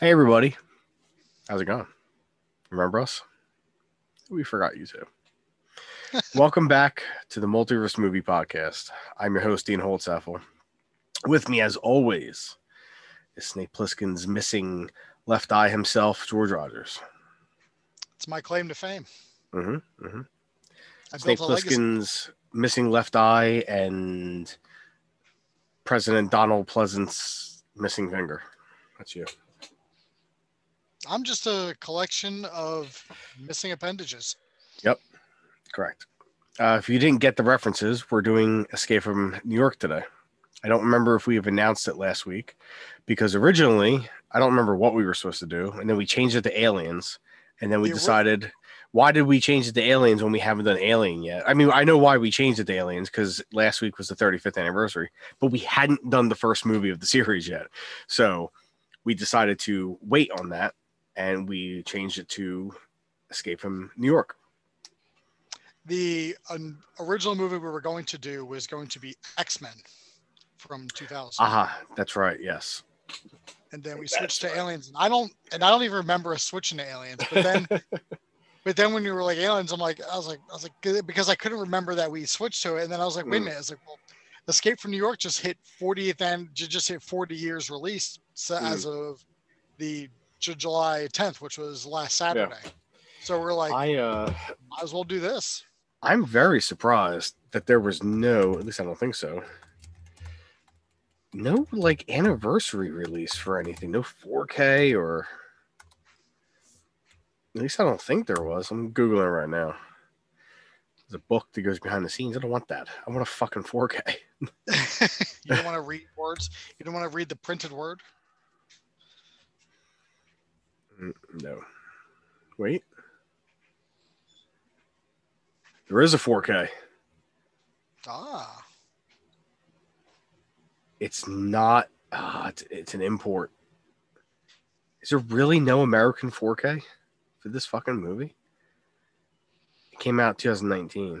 Hey, everybody. How's it going? Remember us? We forgot you too. Welcome back to the Multiverse Movie Podcast. I'm your host, Dean Holtzapfel. With me, as always, is Snake Plissken's missing left eye himself, George Rogers. It's my claim to fame. Mm-hmm, mm-hmm. Snake built a legacy. Plissken's missing left eye and President Donald Pleasence's missing finger. That's you. I'm just a collection of missing appendages. Yep, correct. Uh, if you didn't get the references, we're doing Escape from New York today. I don't remember if we have announced it last week because originally I don't remember what we were supposed to do, and then we changed it to aliens, and then we decided why did we change it to aliens when we haven't done alien yet? I mean, I know why we changed it to aliens because last week was the 35th anniversary, but we hadn't done the first movie of the series yet, so we decided to wait on that, and we changed it to Escape from New York. The um, original movie we were going to do was going to be X Men from 2000, Aha, that's right. Yes. and then we switched to Aliens. And I don't, and I don't even remember us switching to Aliens. But then, but then when you were like Aliens, I'm like, I was like, I was like, because I couldn't remember that we switched to it, and then I was like, wait a Mm. minute, I was like, well, Escape from New York just hit 40th and just hit 40 years release so Mm. as of the Ju- July 10th, which was last Saturday. So we're like, I uh might as well do this. I'm very surprised that there was no, at least I don't think so. No like anniversary release for anything, no 4K or at least I don't think there was. I'm googling right now. There's a book that goes behind the scenes. I don't want that. I want a fucking 4K. you don't want to read words. You don't want to read the printed word. Mm, No. Wait. There is a 4K. Ah, It's not. Ah, it's, it's an import. Is there really no American 4K for this fucking movie? It came out 2019.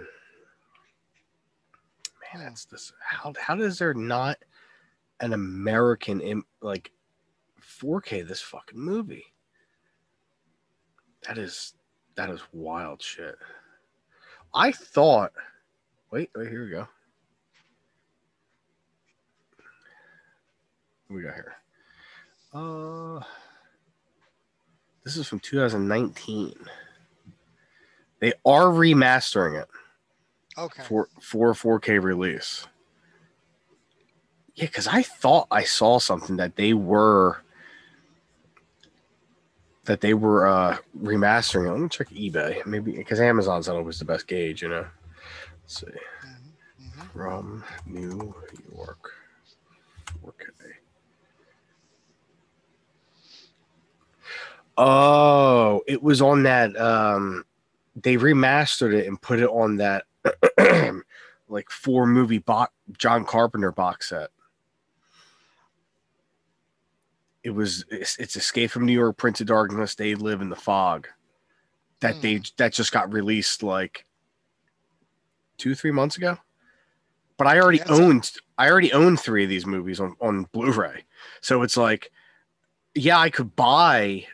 Man, that's this. How how does there not an American im, like 4K this fucking movie? That is that is wild shit. I thought. Wait, wait, here we go. What we got here? Uh, this is from 2019. They are remastering it okay. for for 4K release. Yeah, because I thought I saw something that they were that they were uh remastering. Let me check eBay. Maybe because Amazon's not always the best gauge, you know. Let's see. Mhm, mhm. From New York. 4K. Oh, it was on that um they remastered it and put it on that like four movie box John Carpenter box set. It was it's, it's Escape from New York, Prince of Darkness, They Live in the Fog. That hmm. they that just got released like two, three months ago. But I already Yeah, it's a- owned I already owned three of these movies on, on Blu-ray. So it's like, yeah, I could buy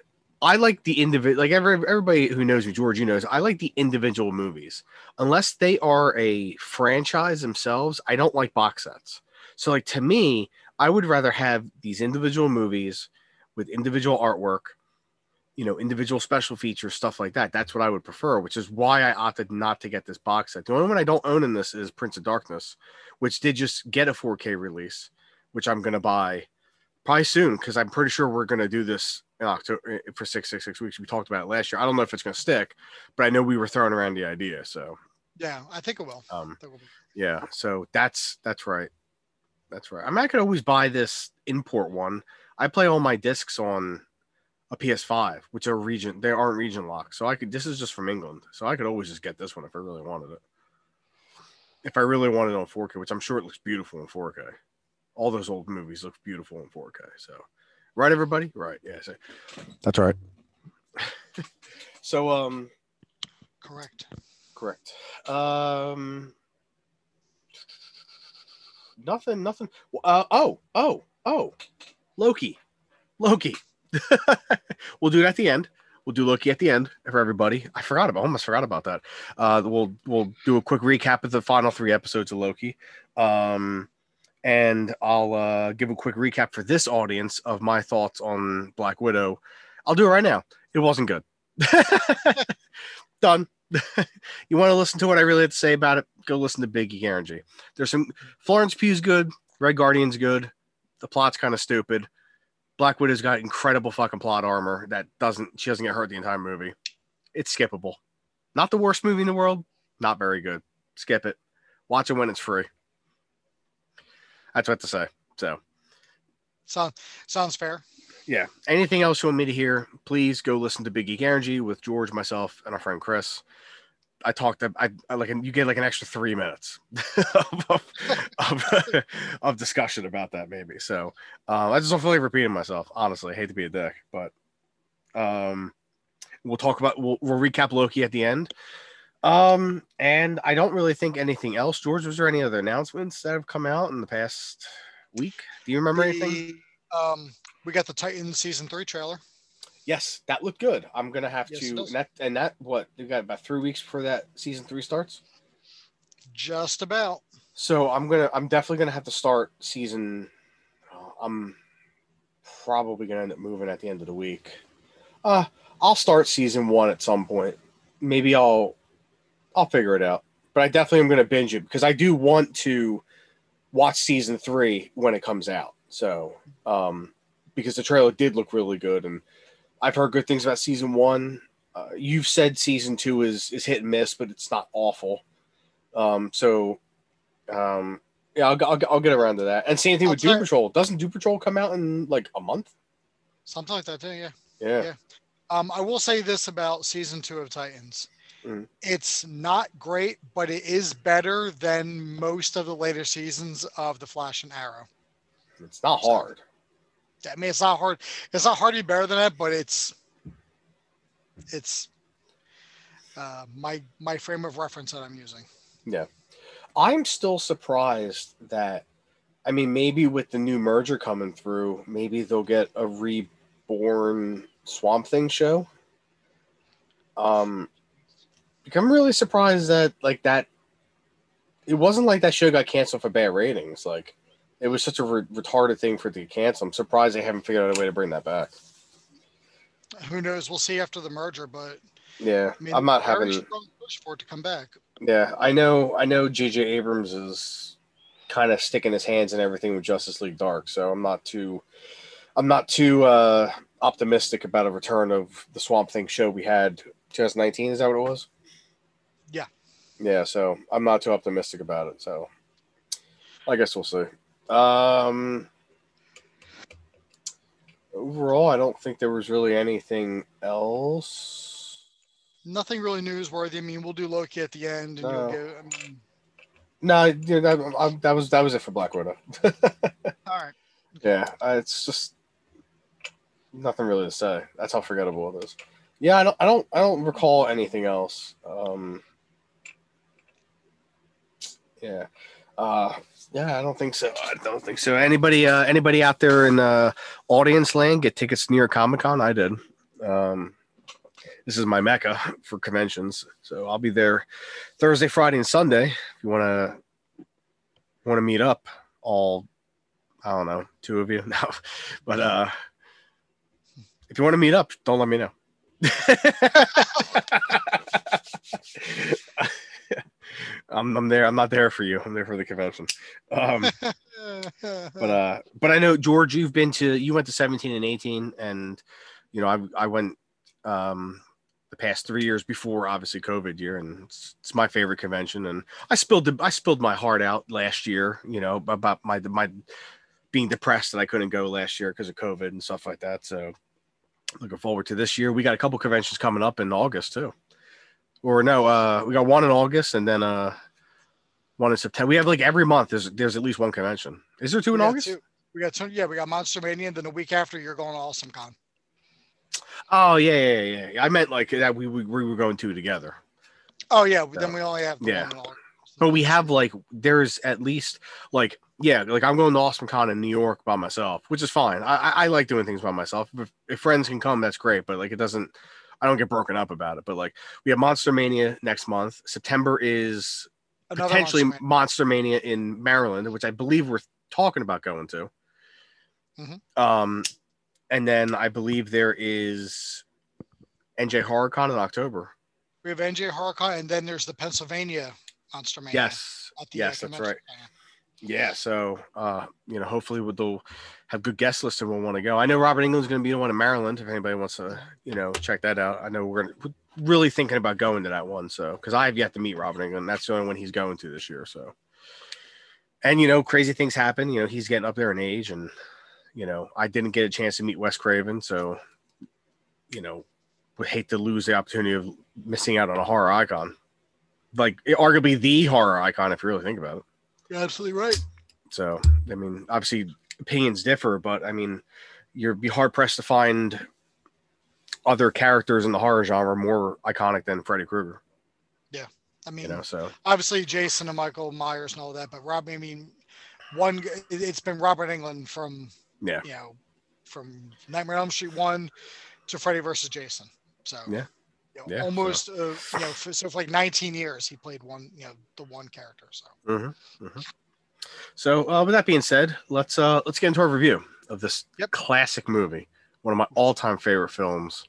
I like the individual, like every, everybody who knows me, George, you knows, I like the individual movies. Unless they are a franchise themselves, I don't like box sets. So, like, to me, I would rather have these individual movies with individual artwork, you know, individual special features, stuff like that. That's what I would prefer, which is why I opted not to get this box set. The only one I don't own in this is Prince of Darkness, which did just get a 4K release, which I'm going to buy probably soon because I'm pretty sure we're going to do this in October for six, six, six weeks. We talked about it last year. I don't know if it's going to stick, but I know we were throwing around the idea. So, Yeah, I think it will. um, think it will yeah, so that's that's right. That's right. I mean, I could always buy this import one. I play all my discs on a PS5, which are region they aren't region locked. So I could this is just from England. So I could always just get this one if I really wanted it. If I really wanted it on 4K, which I'm sure it looks beautiful in 4K. All those old movies look beautiful in 4K. So right everybody? Right. Yeah. So, that's right. so um Correct. Correct. Um, nothing. Nothing. Uh, oh. Oh. Oh. Loki. Loki. we'll do it at the end. We'll do Loki at the end for everybody. I forgot about, almost forgot about that. Uh, we'll we'll do a quick recap of the final three episodes of Loki, um, and I'll uh, give a quick recap for this audience of my thoughts on Black Widow. I'll do it right now. It wasn't good. Done. you want to listen to what I really had to say about it? Go listen to Big Geek Energy. There's some Florence Pugh's good, Red Guardian's good. The plot's kind of stupid. Black Widow's got incredible fucking plot armor that doesn't she doesn't get hurt the entire movie. It's skippable. Not the worst movie in the world. Not very good. Skip it. Watch it when it's free. That's what to say. So sounds sounds fair. Yeah. Anything else you want me to hear? Please go listen to Big Geek Energy with George, myself, and our friend Chris. I talked. I, I like and you get like an extra three minutes of, of, of, of, discussion about that maybe. So uh, I just don't feel like repeating myself. Honestly, I hate to be a dick, but um, we'll talk about we'll, we'll recap Loki at the end. Um, and I don't really think anything else. George, was there any other announcements that have come out in the past week? Do you remember the, anything? Um, we got the Titan season three trailer. Yes, that looked good. I'm gonna have yes, to and that, and that what we got about three weeks before that season three starts. Just about. So I'm gonna I'm definitely gonna have to start season. Uh, I'm probably gonna end up moving at the end of the week. Uh, I'll start season one at some point. Maybe I'll I'll figure it out. But I definitely am gonna binge it because I do want to watch season three when it comes out. So um, because the trailer did look really good and I've heard good things about season one. Uh, you've said season two is is hit and miss, but it's not awful. Um, so, um, yeah, I'll, I'll, I'll get around to that. And same thing I'll with Doom Patrol. Doesn't Doom Patrol come out in like a month? Something like that, too. Yeah. Yeah. yeah. Um, I will say this about season two of Titans. Mm. It's not great, but it is better than most of the later seasons of The Flash and Arrow. It's not hard. I mean, it's not hard. It's not hard to be better than that, but it's it's uh, my my frame of reference that I'm using. Yeah, I'm still surprised that. I mean, maybe with the new merger coming through, maybe they'll get a reborn Swamp Thing show. Um, I'm really surprised that like that. It wasn't like that show got canceled for bad ratings. Like, it was such a re- retarded thing for it to get canceled. I'm surprised they haven't figured out a way to bring that back. Who knows? We'll see after the merger, but yeah, I mean, I'm not having a push for it to come back. Yeah, I know. I know. J.J. Abrams is kind of sticking his hands in everything with Justice League Dark, so I'm not too. I'm not too uh, optimistic about a return of the Swamp Thing show we had 2019. Is that what it was? Yeah. Yeah. So I'm not too optimistic about it. So I guess we'll see. Um, overall, I don't think there was really anything else. Nothing really newsworthy. I mean, we'll do Loki at the end, and no. you'll get. I mean... No, know, that, that was that was it for Black Widow. All right. Yeah, uh, it's just nothing really to say. That's how forgettable it is. Yeah, I don't, I don't, I don't recall anything else. Um, yeah, uh, yeah, I don't think so. I don't think so. Anybody, uh, anybody out there in uh, audience land get tickets near Comic Con? I did. Um, this is my mecca for conventions, so I'll be there Thursday, Friday, and Sunday. If you want to want to meet up, all I don't know, two of you, no, but uh, if you want to meet up, don't let me know. I'm, I'm there. I'm not there for you. I'm there for the convention. Um, but uh, but I know George, you've been to you went to 17 and 18, and you know I I went um the past three years before obviously COVID year, and it's, it's my favorite convention. And I spilled the, I spilled my heart out last year, you know, about my my being depressed that I couldn't go last year because of COVID and stuff like that. So looking forward to this year. We got a couple conventions coming up in August too or no, uh, we got one in August and then uh, one in September. We have like every month. There's there's at least one convention. Is there two in August? Two. We got two. Yeah, we got Monster Mania, and then the week after you're going to Awesome Con. Oh yeah, yeah, yeah. I meant like that we we, we were going two together. Oh yeah, so, then we only have yeah. but we have like there's at least like yeah like i'm going to awesome con in new york by myself which is fine i i, I like doing things by myself if, if friends can come that's great but like it doesn't i don't get broken up about it but like we have monster mania next month september is Another potentially Monster monster mania in maryland which i believe we're talking about going to Mhm. um and then i believe there is nj horrorcon in october We have NJ HorrorCon, and then there's the Pennsylvania Monster Mania. yes yes that's right center. Yeah, so uh, you know, hopefully we'll they'll have good guest lists and we'll want to go. I know Robert Englund's going to be the one in Maryland. If anybody wants to, you know, check that out. I know we're, gonna, we're really thinking about going to that one. So because I have yet to meet Robert Englund, that's the only one he's going to this year. So, and you know, crazy things happen. You know, he's getting up there in age, and you know, I didn't get a chance to meet Wes Craven, so you know, would hate to lose the opportunity of missing out on a horror icon, like arguably the horror icon if you really think about it. You're absolutely right. So, I mean, obviously opinions differ, but I mean, you're be hard pressed to find other characters in the horror genre more iconic than Freddy Krueger. Yeah, I mean, You know, so obviously Jason and Michael Myers and all that, but Rob, I mean, one, it- it's been Robert Englund from, yeah, you know, from Nightmare on Elm Street one to Freddy versus Jason. So Yeah. You know, Yeah, so- almost, uh, you know, for, so for like 19 years he played one, you know, the one character. So hmm hmm So, uh, with that being said, let's uh let's get into our review of this Yep. classic movie, one of my all time favorite films.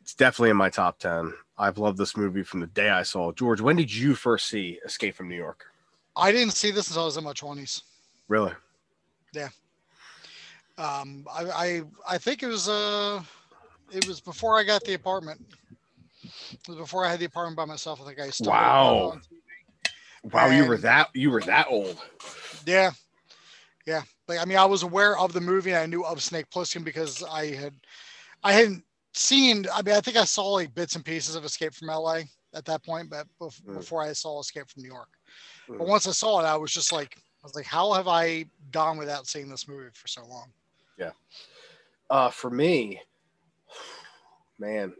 It's definitely in my top ten. I've loved this movie from the day I saw it. George, when did you first see Escape from New York? I didn't see this until I was in my 20s. Really? Yeah um, I, I, I think it was, uh, it was before I got the apartment. It was before I had the apartment by myself. I think I still Wow. Wow, you were that you were that old. Yeah. Yeah. Like I mean I was aware of the movie and I knew of Snake Plissken because I had I hadn't seen I mean I think I saw like bits and pieces of Escape from LA at that point, but bef- Mm. before I saw Escape from New York. But Mm. once I saw it, I was just like I was like, how have I gone without seeing this movie for so long? Yeah. Uh, for me, man,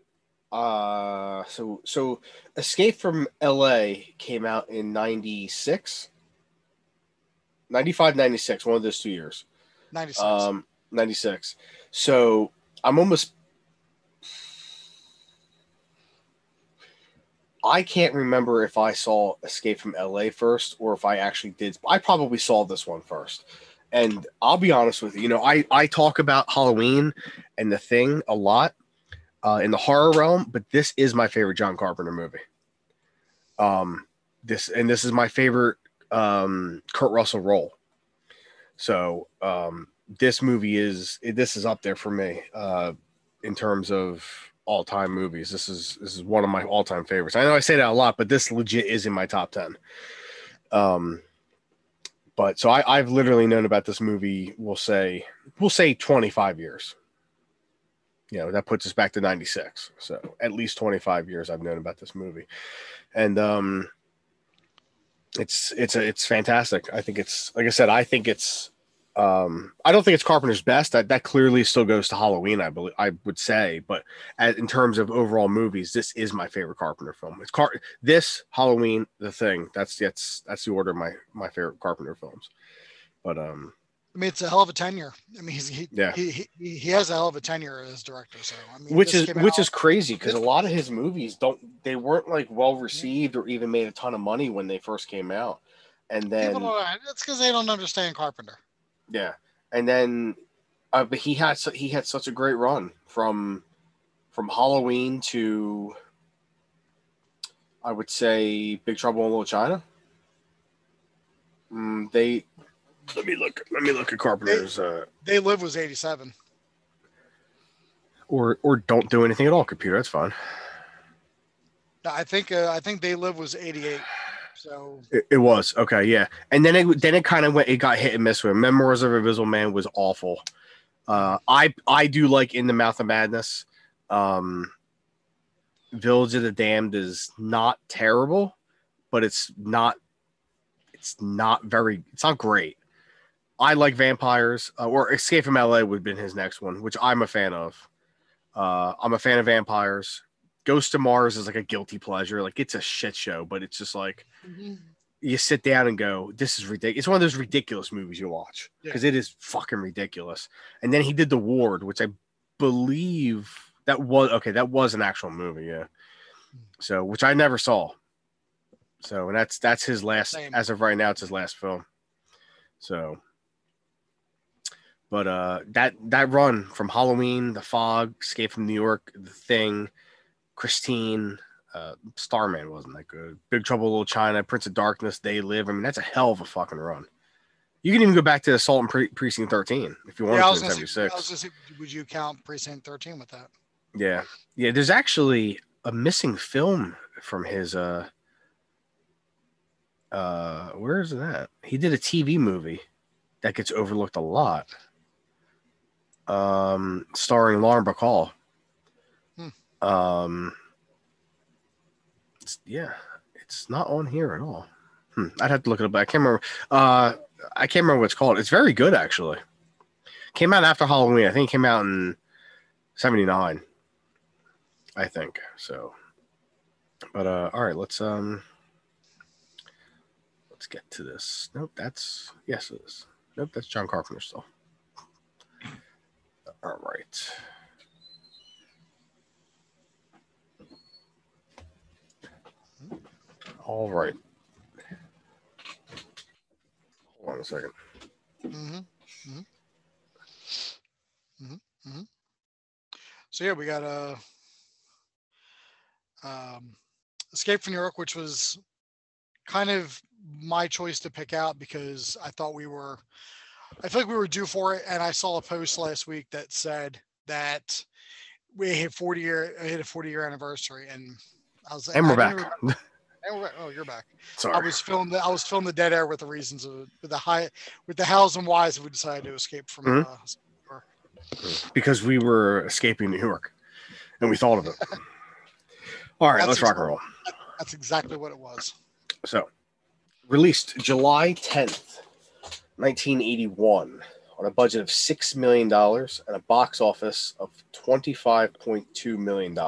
uh, so so Escape from L.A. came out in 96, 95, 96, one of those two years. 96. Um, 96. So I'm almost. I can't remember if I saw Escape from LA first or if I actually did. I probably saw this one first. And I'll be honest with you, you know, I, I talk about Halloween and the thing a lot uh, in the horror realm, but this is my favorite John Carpenter movie. Um, this and this is my favorite um, Kurt Russell role. So um, this movie is this is up there for me uh, in terms of all time movies. This is this is one of my all time favorites. I know I say that a lot, but this legit is in my top ten. Um, but so I, I've literally known about this movie. We'll say we'll say twenty five years. You know that puts us back to ninety six. So at least twenty five years I've known about this movie, and um, it's it's a, it's fantastic. I think it's like I said. I think it's um I don't think it's Carpenter's best. That that clearly still goes to Halloween. I believe I would say, but as, in terms of overall movies, this is my favorite Carpenter film. It's Car this Halloween, The Thing. That's that's that's the order of my my favorite Carpenter films. But um I mean, it's a hell of a tenure. I mean, he's, he, Yeah. he, he, he has a hell of a tenure as director. So, I mean, which is which out- is crazy because a lot of his movies don't they weren't like well received or even made a ton of money when they first came out. And then it's because they don't understand Carpenter. Yeah, and then, uh, but he had su- he had such a great run from from Halloween to I would say Big Trouble in Little China. Mm, they let me look. Let me look at Carpenter's uh, They Live was 87. or or don't do anything at all. Computer, that's fine. No, I think uh, I think They Live was 88. So It, it was okay, yeah, and then it then it kind of went. It got hit and miss with Memoirs of a Invisible Man was awful. Uh, I I do like In the Mouth of Madness. Um, Village of the Damned is not terrible, but it's not it's not very it's not great. I like vampires, uh, or Escape from LA would have been his next one, which I'm a fan of. Uh, I'm a fan of vampires. Ghost of Mars is like a guilty pleasure. Like it's a shit show, but it's just like you sit down and go, "This is ridiculous." It's one of those ridiculous movies you watch because it is fucking ridiculous. And then he did the Ward, which I believe that was okay. That was an actual movie, yeah. So, which I never saw. So, and that's that's his last. Same. As of right now, it's his last film. So, but uh, that that run from Halloween, The Fog, Escape from New York, The Thing, Christine, uh, Starman wasn't that good. Big Trouble Little China, Prince of Darkness, They Live. I mean, that's a hell of a fucking run. You can even go back to Assault and Pre- Precinct 13 if you want Yeah, to was in gonna say, I 76. was say, would you count Precinct 13 with that? Yeah. Yeah, there's actually a missing film from his uh uh where is that? He did a TV movie that gets overlooked a lot. Um starring Lauren Bacall. Hmm. Um it's- yeah, it's not on here at all. Hmm, I'd have to look it up. I can't remember. Uh I can't remember what it's called. It's very good actually. Came out after Halloween. I think it came out in 79. I think so. But uh all right, let's um let's get to this. Nope, that's yes it is. Nope, that's John Carpenter still. All right. All right. Hold on a second. Mm-hmm. Mm-hmm. Mm-hmm. hmm So yeah, we got a um, Escape from New York, which was kind of my choice to pick out because I thought we were, I feel like we were due for it, and I saw a post last week that said that we hit 40 year, hit a 40 year anniversary, and I was like, And we're back. And we're. Oh, you're back. Sorry, I was filling the I was filming the dead air with the reasons of with the high with the hows and whys we decided to escape from. Mhm. Uh, because we were escaping New York and we thought of it. All right, That's let's rock and roll. that's exactly what it was. So, released July 10th, 1981, on a budget of $6 million and a box office of $25.2 million.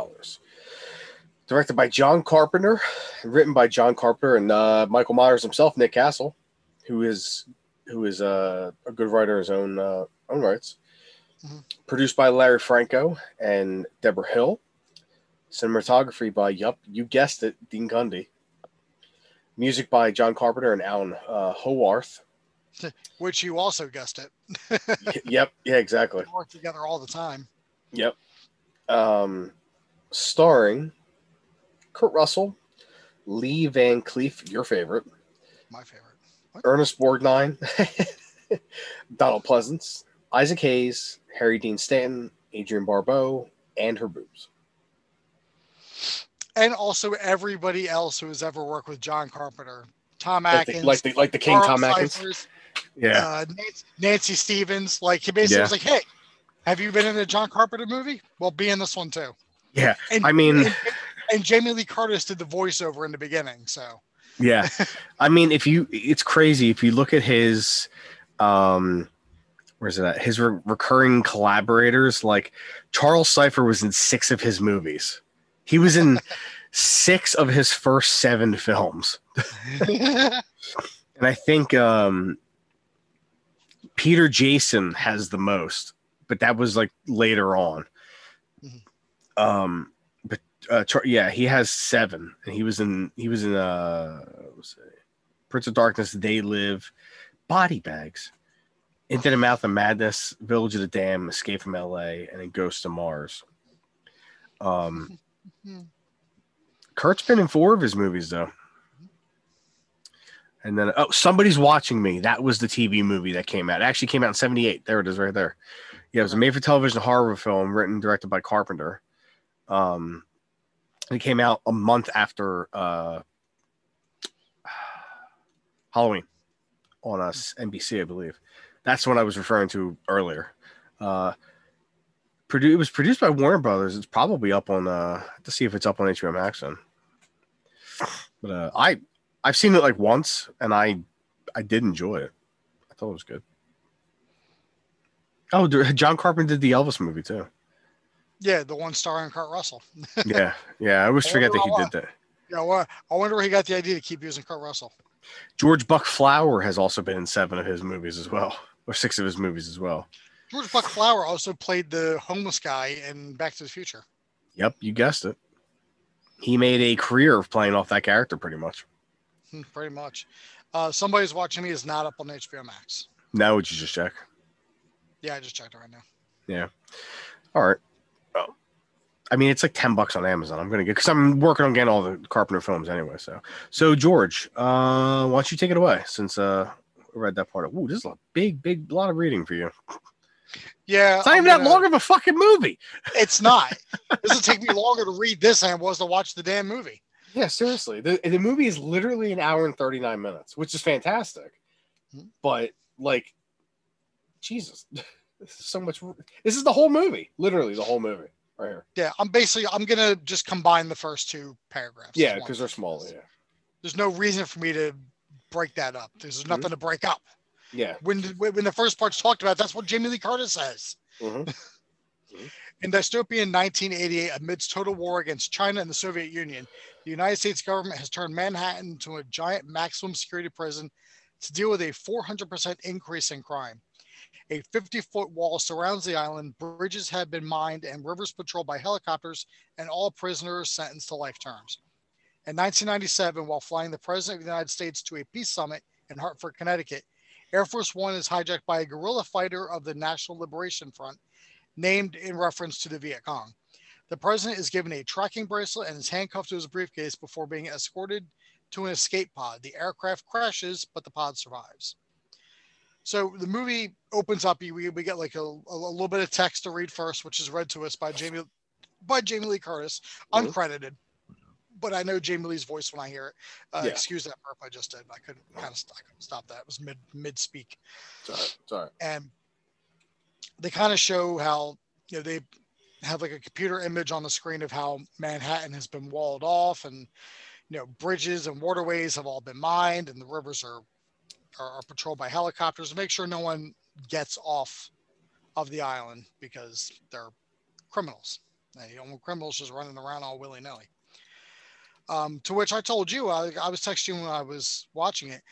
Directed by John Carpenter, written by John Carpenter and uh, Michael Myers himself, Nick Castle, who is who is uh, a good writer in his own uh, own rights. Mhm. Produced by Larry Franco and Debra Hill. Cinematography by Yup, you guessed it, Dean Cundey. Music by John Carpenter and Alan uh, Howarth. Which you also guessed it. Yep, yeah, exactly. We work together all the time. Yep. Um, starring Kurt Russell, Lee Van Cleef, your favorite, My favorite. Ernest Borgnine, Donald Pleasence, Isaac Hayes, Harry Dean Stanton, Adrienne Barbeau, and her boobs. And also everybody else who has ever worked with John Carpenter. Tom Like the, Atkins. like the like the King Tom Atkins. Yeah. uh, Nancy, Nancy Stevens. Like he basically Yeah. was like, "Hey, have you been in a John Carpenter movie? Well, be in this one too." Yeah. And, I mean, and, and Jamie Lee Curtis did the voiceover in the beginning. So Yeah. I mean, if you, it's crazy. If you look at his, um, where's it at? His re- recurring collaborators, like Charles Cypher was in six of his movies. He was in six of his first seven films. And I think um, Peter Jason has the most, but that was like later on. Mhm. Um, but uh, yeah, he has seven, and he was in he was in uh, let's Prince of Darkness, They Live, Body Bags, Into the Mouth of Madness, Village of the Damned, Escape from L.A., and then Ghost of Mars. Um, Kurt's been in four of his movies though. And then oh, somebody's watching me. That was the TV movie that came out. It actually came out in '78. There it is, right there. Yeah, it was a made-for-television horror film written and directed by Carpenter. Um, it came out a month after uh, Halloween on us NBC, I believe. That's what I was referring to earlier. Uh, produ- it was produced by Warner Brothers. It's probably up on uh, to see if it's up on HBO Max then. But uh, I I've seen it like once, and I I did enjoy it. I thought it was good. Oh, John Carpenter did the Elvis movie too. yeah, the one starring Kurt Russell. Yeah, yeah. I always forget that he did that. Yeah, well, I wonder where he got the idea to keep using Kurt Russell. George Buck Flower has also been in seven of his movies as well, or six of his movies as well. George Buck Flower also played the homeless guy in Back to the Future. Yep, you guessed it. He made a career of playing off that character pretty much. Hmm, Pretty much. Uh, somebody's watching me is not up on HBO Max. Now would you just check? Yeah, I just checked it right now. Yeah. All right. Oh. I mean, it's like ten bucks on Amazon. I'm gonna get because I'm working on getting all the Carpenter films anyway. So, so George, uh, why don't you take it away since uh, I read that part? Of, ooh, this is a big, big lot of reading for you. Yeah, It's not I'm even that gonna- long of a fucking movie. It's not. this will take me longer to read this than it was to watch the damn movie. Yeah, seriously. The the movie is literally an hour and 39 minutes, which is fantastic. Mhm. But like Jesus, this is so much this is the whole movie. Literally the whole movie right here. Yeah, I'm basically I'm gonna just combine the first two paragraphs. Yeah, because they're small. Yeah. There's no reason for me to break that up. There's Mhm. nothing to break up. Yeah. When the, when the first part's talked about, that's what Jamie Lee Curtis says. Mhm. In dystopian 1988, amidst total war against China and the Soviet Union, the United States government has turned Manhattan into a giant maximum security prison to deal with a 400% increase in crime. A 50 foot wall surrounds the island, bridges have been mined, and rivers patrolled by helicopters, and all prisoners sentenced to life terms. In 1997, while flying the President of the United States to a peace summit in Hartford, Connecticut, Air Force One is hijacked by a guerrilla fighter of the National Liberation Front, named in reference to the Viet Cong. The president is given a tracking bracelet and is handcuffed to his briefcase before being escorted to an escape pod. The aircraft crashes, but the pod survives. So the movie opens up. We, we get like a, a little bit of text to read first, which is read to us by Jamie by Jamie Lee Curtis, uncredited. But I know Jamie Lee's voice when I hear it. Uh, Yeah. Excuse that burp I just did. I couldn't kind of couldn't stop that. It was mid mid speak Sorry. Sorry. and they kind of show how you know they have like a computer image on the screen of how Manhattan has been walled off and you know bridges and waterways have all been mined and the rivers are are, are patrolled by helicopters to make sure no one gets off of the island because they're criminals. And, you know, criminals just running around all willy nilly. Um, to which I told you, I, I was texting when I was watching it.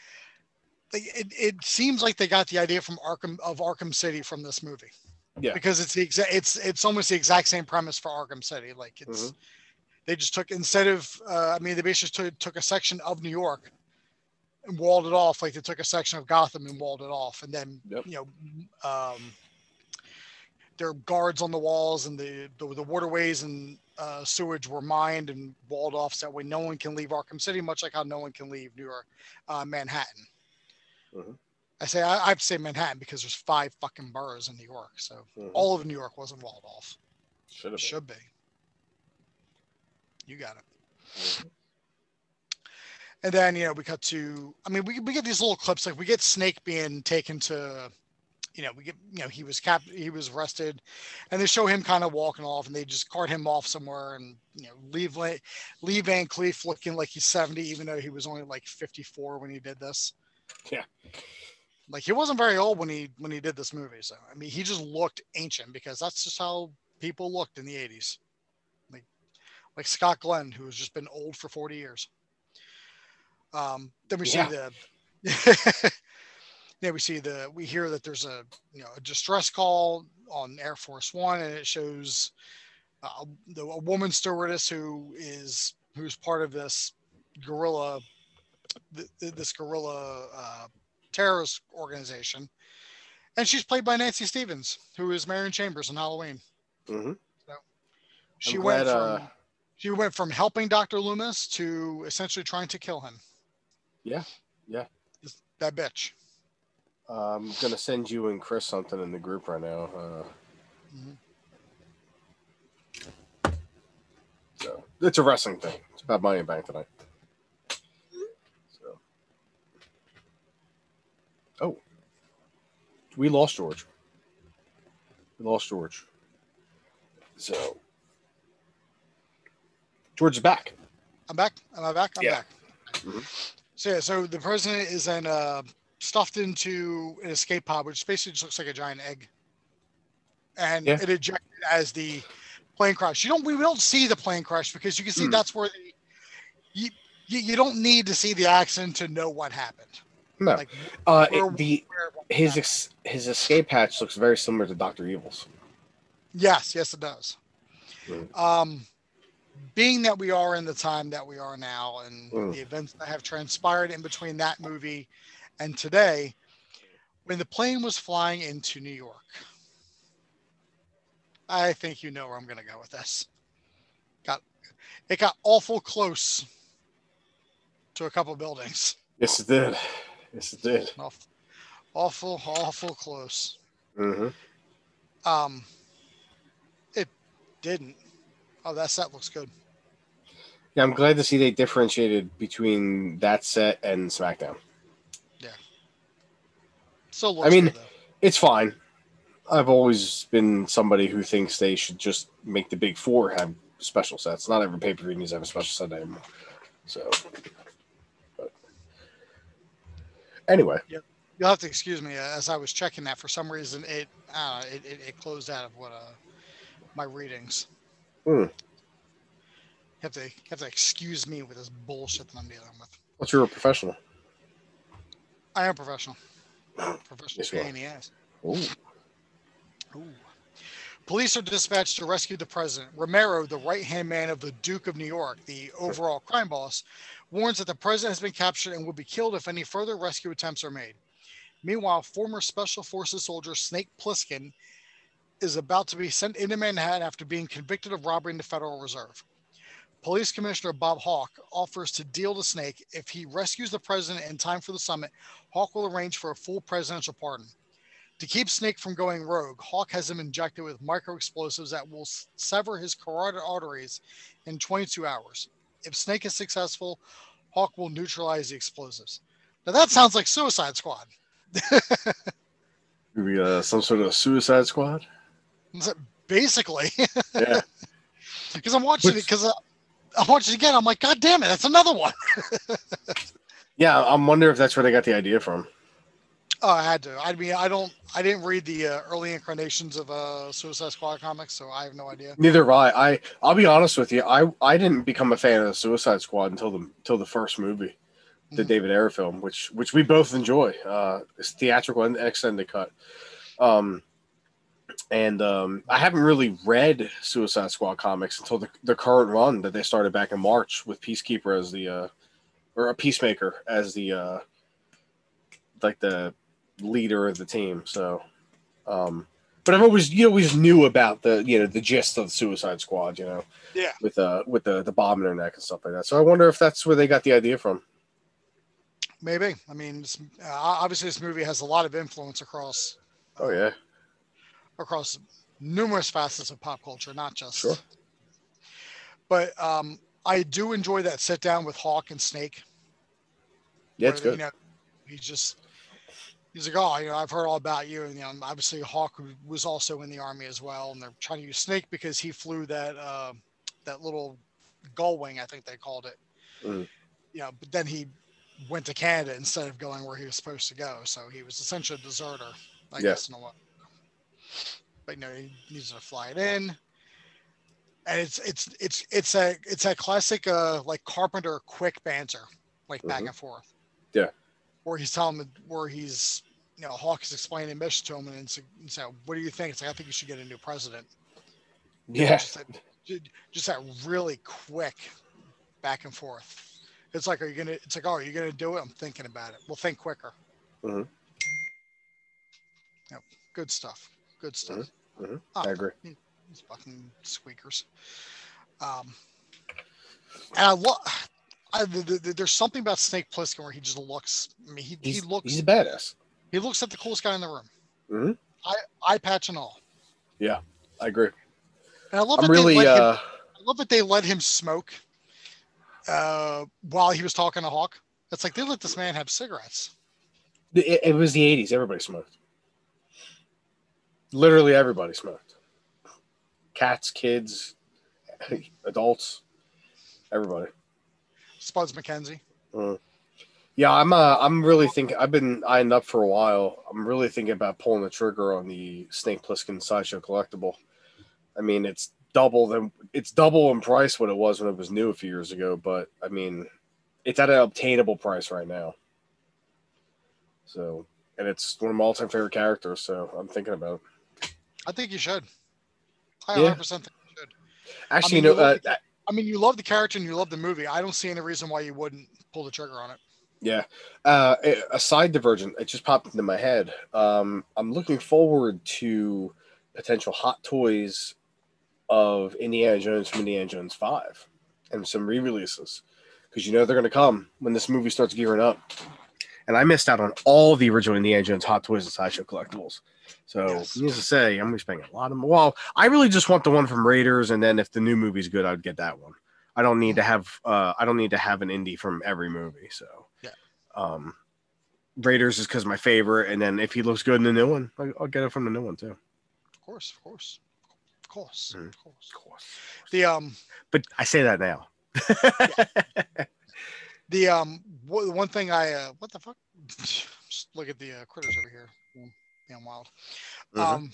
It, it seems like they got the idea from Arkham of Arkham City from this movie. Yeah. Because it's the exact it's it's almost the exact same premise for Arkham City. Like it's Mhm. they just took instead of uh, I mean they basically took, took a section of New York and walled it off like they took a section of Gotham and walled it off and then Yep. you know um, there are guards on the walls and the the, the waterways and uh, sewage were mined and walled off so that way no one can leave Arkham City much like how no one can leave New York uh, Manhattan. Mhm. I say I, I'd say Manhattan because there's five fucking boroughs in New York, so Mhm. all of New York wasn't walled off. Should have. Should be. You got it. And then you know we cut to. I mean, we we get these little clips like we get Snake being taken to, you know, we get you know he was cap he was arrested, and they show him kind of walking off, and they just cart him off somewhere, and you know leave Lee Van Cleef looking like he's seventy, even though he was only like fifty four when he did this. Yeah. Like he wasn't very old when he when he did this movie, so I mean he just looked ancient because that's just how people looked in the eighties like like Scott Glenn, who has just been old for 40 years. Um, then we Yeah. see the, then we see the, we hear that there's a, you know, a distress call on Air Force One, and it shows uh, the, a woman stewardess who is who's part of this guerrilla, th- th- this guerrilla uh, terrorist organization, and she's played by Nancy Stevens, who is Marion Chambers in Halloween. Mhm. She I'm went from uh, she went from helping Dr. Loomis to essentially trying to kill him. Yeah, yeah. That bitch. I'm gonna send you and Chris something in the group right now. Uh, Mhm. so it's a wrestling thing. It's about Money in Bank tonight. So, oh, we lost George. We lost George. So George is back. I'm back. Am I back? I'm Yeah. back. Mhm. So yeah, so the president is then uh, stuffed into an escape pod, which basically just looks like a giant egg, and Yeah. it ejected as the plane crash. You don't we don't see the plane crash because you can see Hmm. that's where the you, you, you don't need to see the accident to know what happened. No. Like Uh, where- it- the where- his ex, his escape hatch looks very similar to Doctor Evil's. Yes, yes, it does. Mm. Um, being that we are in the time that we are now and Mm. the events that have transpired in between that movie and today, when the plane was flying into New York, I think you know where I'm going to go with this. Got it got awful close to a couple buildings. Yes, it did. Yes, it did. Awful, awful, awful close. hmm Um, it didn't. Oh, that set looks good. Yeah, I'm glad to see they differentiated between that set and SmackDown. Yeah. So I mean, good. It's fine. I've always been somebody who thinks they should just make the big four have special sets. Not every pay per view needs to have a special set anymore. So, anyway, You'll have to excuse me uh, as I was checking that. For some reason, it uh, it, it, it closed out of what uh, my readings. You have to have to excuse me with this bullshit that I'm dealing with. what's your professional? I am professional. Professional Yes, pain in the ass. Ooh. Ooh. Police are dispatched to rescue the president. Romero, the right hand man of the Duke of New York, the overall crime boss, warns that the president has been captured and will be killed if any further rescue attempts are made. Meanwhile, former Special Forces soldier Snake Plissken is about to be sent into Manhattan after being convicted of robbing the Federal Reserve. Police Commissioner Bob Hauk offers to deal to Snake if he rescues the president in time for the summit. Hauk will arrange for a full presidential pardon. To keep Snake from going rogue, Hauk has him injected with micro explosives that will sever his carotid arteries in 22 hours. If Snake is successful, Hauk will neutralize the explosives. Now that sounds like Suicide Squad. Maybe uh, some sort of Suicide Squad. Basically, Yeah, because I'm watching it Which- because I'm watching it again. I'm like, God damn it, that's another one. yeah. I'm wondering if that's where they got the idea from. Oh, I had to. I mean, I don't. I didn't read the uh, early incarnations of uh, Suicide Squad comics, so I have no idea. Neither have I. I I'll be honest with you. I I didn't become a fan of the Suicide Squad until the until the first movie, the Mhm. David Ayer film, which which we both enjoy. Uh, it's theatrical and extended cut. Um, and um, I haven't really read Suicide Squad comics until the, the current run that they started back in March with Peacekeeper as the uh, or a Peacemaker as the uh, like the leader of the team. So, um, but I've always you always knew about the you know the gist of the Suicide Squad, you know, Yeah. with uh with the the bomb in their neck and stuff like that. So I wonder if that's where they got the idea from. Maybe. I mean, uh, obviously, this movie has a lot of influence across Oh yeah, across numerous facets of pop culture, not just. Sure. But um, I do enjoy that sit down with Hauk and Snake. yeah, it's good. You know, he's just he's like, oh, you know, I've heard all about you, and you know, obviously Hauk was also in the army as well, and they're trying to use Snake because he flew that uh, that little gull wing, I think they called it. Mhm. You know, but then he went to Canada instead of going where he was supposed to go, so he was essentially a deserter, I Yeah. guess, in a way. But you know, he needs to fly it in. And it's it's it's it's a it's a classic uh like Carpenter quick banter, like back Mhm. and forth Yeah. Where he's telling him where he's you know Hauk is explaining mission to him and it's and so what do you think? It's like I think you should get a new president. Yeah, Just that, just that really quick back and forth. It's like, are you gonna? It's like, oh, are you gonna do it? I'm thinking about it. We'll think quicker. Mhm. Yep. Good stuff. Good stuff. Mhm. Ah, I agree. These fucking squeakers. Um, and I love. I, the, the, there's something about Snake Plissken where he just looks. I mean, he, he looks. he's a badass. He looks like the coolest guy in the room. Mhm. Eye, eye patch and all. Yeah, I agree. And I love I'm that they really let him, uh I love that they let him smoke uh, while he was talking to Hauk. It's like they let this man have cigarettes. it, it was the 80s everybody smoked literally everybody smoked cats kids adults everybody Spuds MacKenzie. Mm. yeah i'm uh i'm really thinking i've been eyeing up for a while i'm really thinking about pulling the trigger on the snake plissken sideshow collectible i mean it's double than it's double in price what it was when it was new a few years ago but i mean it's at an obtainable price right now. So, and it's one of my all-time favorite characters. So I'm thinking about. It. I think you should. I Yeah. 100% think you should. Actually, mean, you know, uh, I mean, you love the character and you love the movie. I don't see any reason why you wouldn't pull the trigger on it. Yeah. Uh, a side divergent, it just popped into my head. Um, I'm looking forward to potential hot toys of Indiana Jones from Indiana Jones 5 and some re releases because you know they're going to come when this movie starts gearing up. And I missed out on all the original Indiana Jones hot toys and sideshow collectibles. So, Yes. needless to say, I'm going to be spending a lot of Well, I really just want the one from Raiders, and then if the new movie's good, I'd get that one. I don't need to have uh, I don't need to have an indie from every movie. So Yeah. um, Raiders is because my favorite, and then if he looks good in the new one, I'll get it from the new one too. Of course, of course, of course, Mhm. of course. Of course. The um, But I say that now. the um, w- one thing I uh, what the fuck? Just look at the uh, critters over here. Damn- wild. Mhm. Um,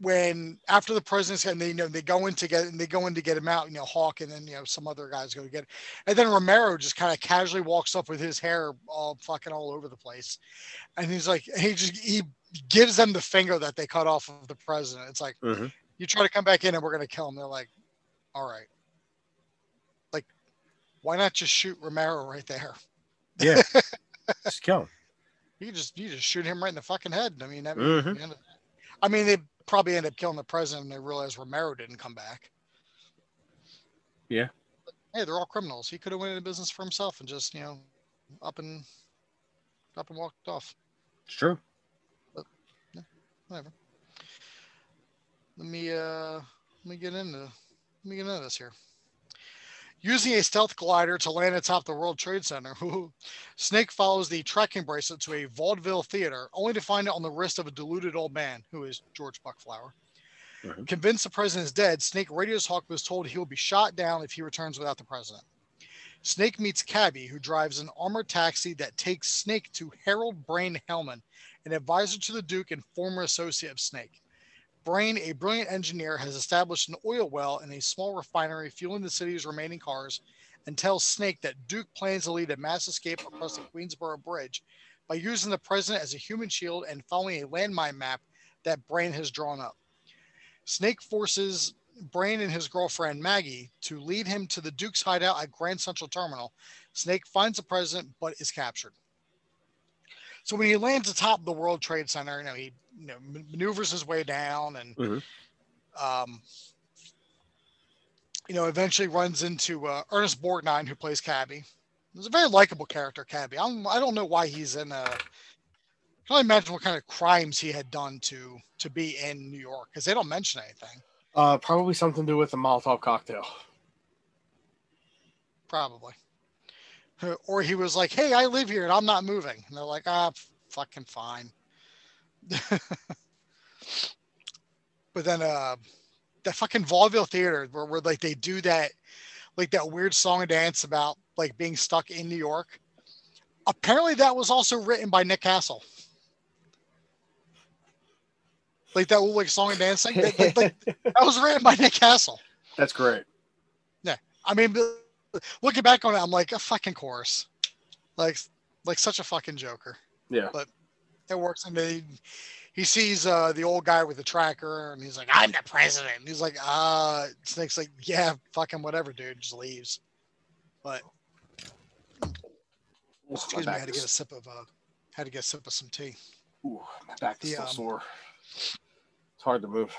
when after the president's and they you know they go in to get and they go in to get him out, you know, Hauk and then you know some other guys go to get, and then Romero just kind of casually walks up with his hair all fucking all over the place, and he's like he just he gives them the finger that they cut off of the president. It's like Mhm. you try to come back in and we're gonna kill him. They're like, all right, why not just shoot Romero right there? Yeah. Just kill him. You just you just shoot him right in the fucking head. I mean, that would Mhm. be the end of it. I mean, they probably end up killing the president and they realize Romero didn't come back. Yeah. But, hey, they're all criminals. He could have went into business for himself and just you know up and up and walked off. It's true. yeah Whatever. Let me uh let me get into let me get into this here. Using a stealth glider to land atop the World Trade Center, Snake follows the tracking bracelet to a vaudeville theater, only to find it on the wrist of a deluded old man, who is George Buck Flower. Mhm. Convinced the president is dead, Snake radios Hauk was told he will be shot down if he returns without the president. Snake meets Cabby, who drives an armored taxi that takes Snake to Harold Brain Hellman, an advisor to the Duke and former associate of Snake. Brain, a brilliant engineer, has established an oil well in a small refinery fueling the city's remaining cars and tells Snake that Duke plans to lead a mass escape across the Queensboro Bridge by using the president as a human shield and following a landmine map that Brain has drawn up. Snake forces Brain and his girlfriend Maggie to lead him to the Duke's hideout at Grand Central Terminal. Snake finds the president but is captured. So when he lands atop the World Trade Center, you know he you know, maneuvers his way down and Mhm. um, you know eventually runs into uh, Ernest Borgnine who plays Cabby. He's a very likable character, Cabby. I don't, I don't know why he's in a. I can only imagine what kind of crimes he had done to to be in New York because they don't mention anything. Uh, probably something to do with the Molotov cocktail. Probably. Or he was like, "Hey, I live here and I'm not moving," and they're like, "Ah, fucking fine." but then, uh, that fucking vaudeville theater where, where like they do that, like that weird song and dance about like being stuck in New York. Apparently, that was also written by Nick Castle. Like that little like song and dance thing. Like, like- like, that was written by Nick Castle. That's great. Yeah, I mean, but looking back on it, I'm like a fucking chorus, like like such a fucking joker. Yeah. But it works, and they, he sees uh, the old guy with the tracker, and he's like, "I'm the president." And he's like, "Uh," Snake's like, "Yeah, fucking whatever, dude." Just leaves. But excuse me, I had to get a sip of uh, had to get a sip of some tea. Ooh, my back is the, still um, sore. It's hard to move.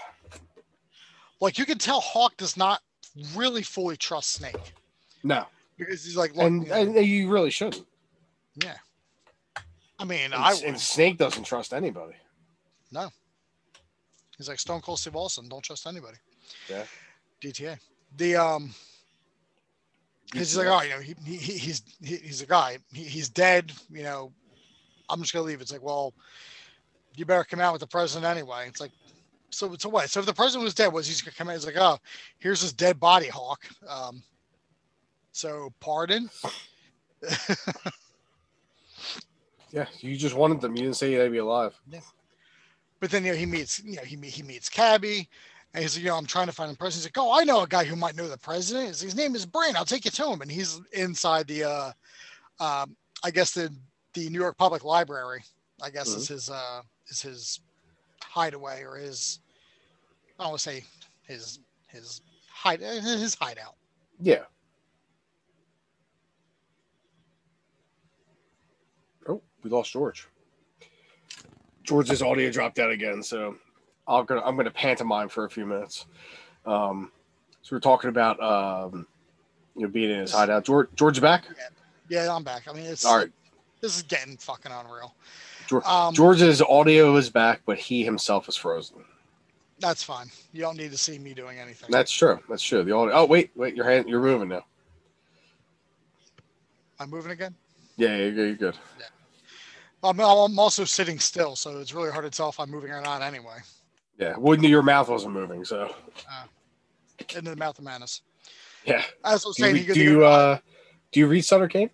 Like you can tell, Hauk does not really fully trust Snake No, because he's like, "Look, and, you and you really shouldn't. yeah." I mean, And, I and. Snake doesn't trust anybody. No, he's like Stone Cold Steve Austin. Don't trust anybody. Yeah. DTA. The um. He's like, oh, you know, he, he he- he's he, he's a guy. He, he's dead. You know, I'm just gonna leave. It's like, well, you better come out with the president anyway. It's like, so so what? So if the president was dead, was he's gonna come out? He's like, oh, here's his dead body, Hauk. Um. So pardon. Yeah, you just wanted them. You didn't say they'd be alive. Yeah. But then you know he meets you know he he meets Cabby, And he's like, you know, I'm trying to find the president. He's like, oh, I know a guy who might know the president. His, his name is Brain. I'll take you to him. And he's inside the, uh, um, I guess the the New York Public Library. I guess Mhm. is his uh, is his hideaway or his I don't want to say his his hide his hideout. Yeah. Oh, we lost George. George's audio dropped out again, so I'm gonna I'm gonna pantomime for a few minutes. Um, so we're talking about um, you know being in his hideout. George George's back. Yeah, I'm back. I mean, it's All right, this is getting fucking unreal. George, Um, George's audio is back, but he himself is frozen. That's fine. You don't need to see me doing anything. That's true. That's true. The audio. Oh wait, wait, your hand, you're moving now. I'm moving again. Yeah, yeah, you're, you're good. I'm, I'm also sitting still, so it's really hard to tell if I'm moving or not. Anyway, Yeah, wouldn't your mouth wasn't moving, so into the mouth of madness. yeah. As I was Do you, saying, he goes, do you uh do you read Sutter Cane?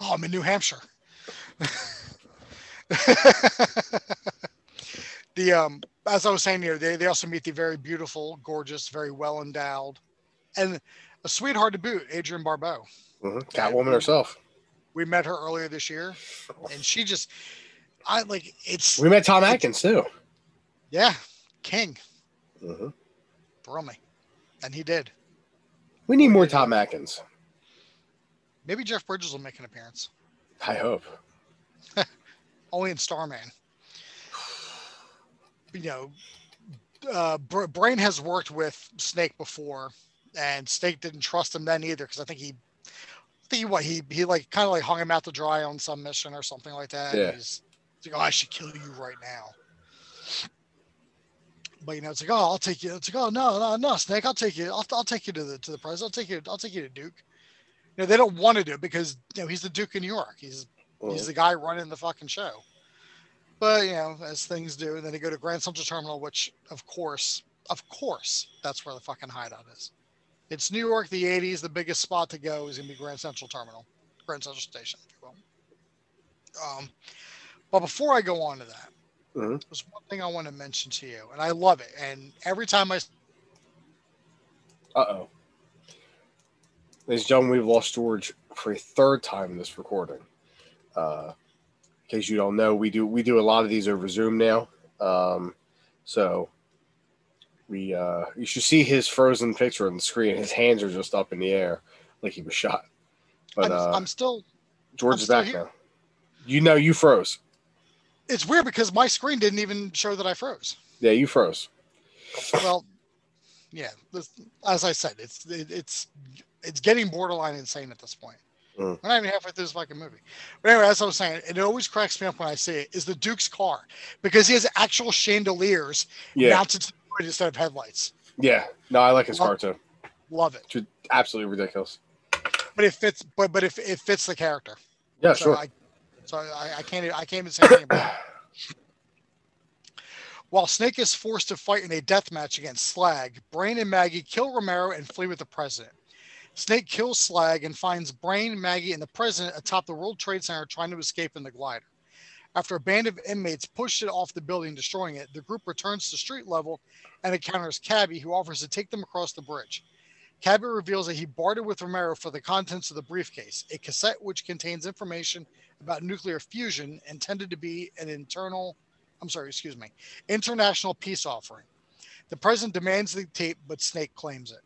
Oh, I'm in New Hampshire. the um, as I was saying here, they, they also meet the very beautiful, gorgeous, very well endowed, and a sweetheart to boot, Adrienne Barbeau. hmm Catwoman herself. We met her earlier this year, and she just, I like it's We met Tom Atkins too. yeah, king hmm me, and he did. We need more Tom Atkins. Maybe Jeff Bridges will make an appearance, I hope. only in Starman. You know, uh, Br- Brain has worked with Snake before, and Snake didn't trust him then either because I think he, I think he what he he like kind of like hung him out to dry on some mission or something like that. Yeah. He's, he's like, oh, I should kill you right now. But you know, it's like, oh, I'll take you. It's like, oh no, no, no, Snake, I'll take you. I'll, I'll take you to the to the president. I'll take you. I'll take you to Duke. You know, they don't want to do it because you know he's the Duke of New York. He's He's Mhm. the guy running the fucking show. But you know, as things do, and then they go to Grand Central Terminal, which of course, of course, that's where the fucking hideout is. It's New York, the '80s. The biggest spot to go is gonna be Grand Central Terminal, Grand Central Station, if you will. Um, but before I go on to that, Mhm. there's one thing I want to mention to you, and I love it. And every time I Uh oh. Ladies and gentlemen, we've lost George for a third time in this recording. Uh, in case you don't know, we do we do a lot of these over Zoom now. Um, so we uh, you should see his frozen picture on the screen. His hands are just up in the air like he was shot. But I'm, uh, I'm still. George I'm is still back here. now. You know you froze. It's weird because my screen didn't even show that I froze. Yeah, you froze. well, yeah. This, as I said, it's it, it's it's getting borderline insane at this point. Mm. We're not even halfway through this fucking movie. But anyway, as I was saying, it always cracks me up when I see it. Is the Duke's car because he has actual chandeliers Yeah, mounted to the hood instead of headlights. yeah. No, I like his Well- car too. Love it, It's absolutely ridiculous. but it fits. But but if it fits the character, Yeah, so sure. I, so I, I can't I can't even say anything about it. While Snake is forced to fight in a death match against Slag, Brain and Maggie kill Romero and flee with the president. Snake kills Slag and finds Brain, Maggie, and the president atop the World Trade Center trying to escape in the glider. After a band of inmates push it off the building, destroying it, the group returns to street level and encounters Cabby, who offers to take them across the bridge. Cabby reveals that he bartered with Romero for the contents of the briefcase, a cassette which contains information about nuclear fusion intended to be an internal, I'm sorry, excuse me, international peace offering. The president demands the tape, but Snake claims it.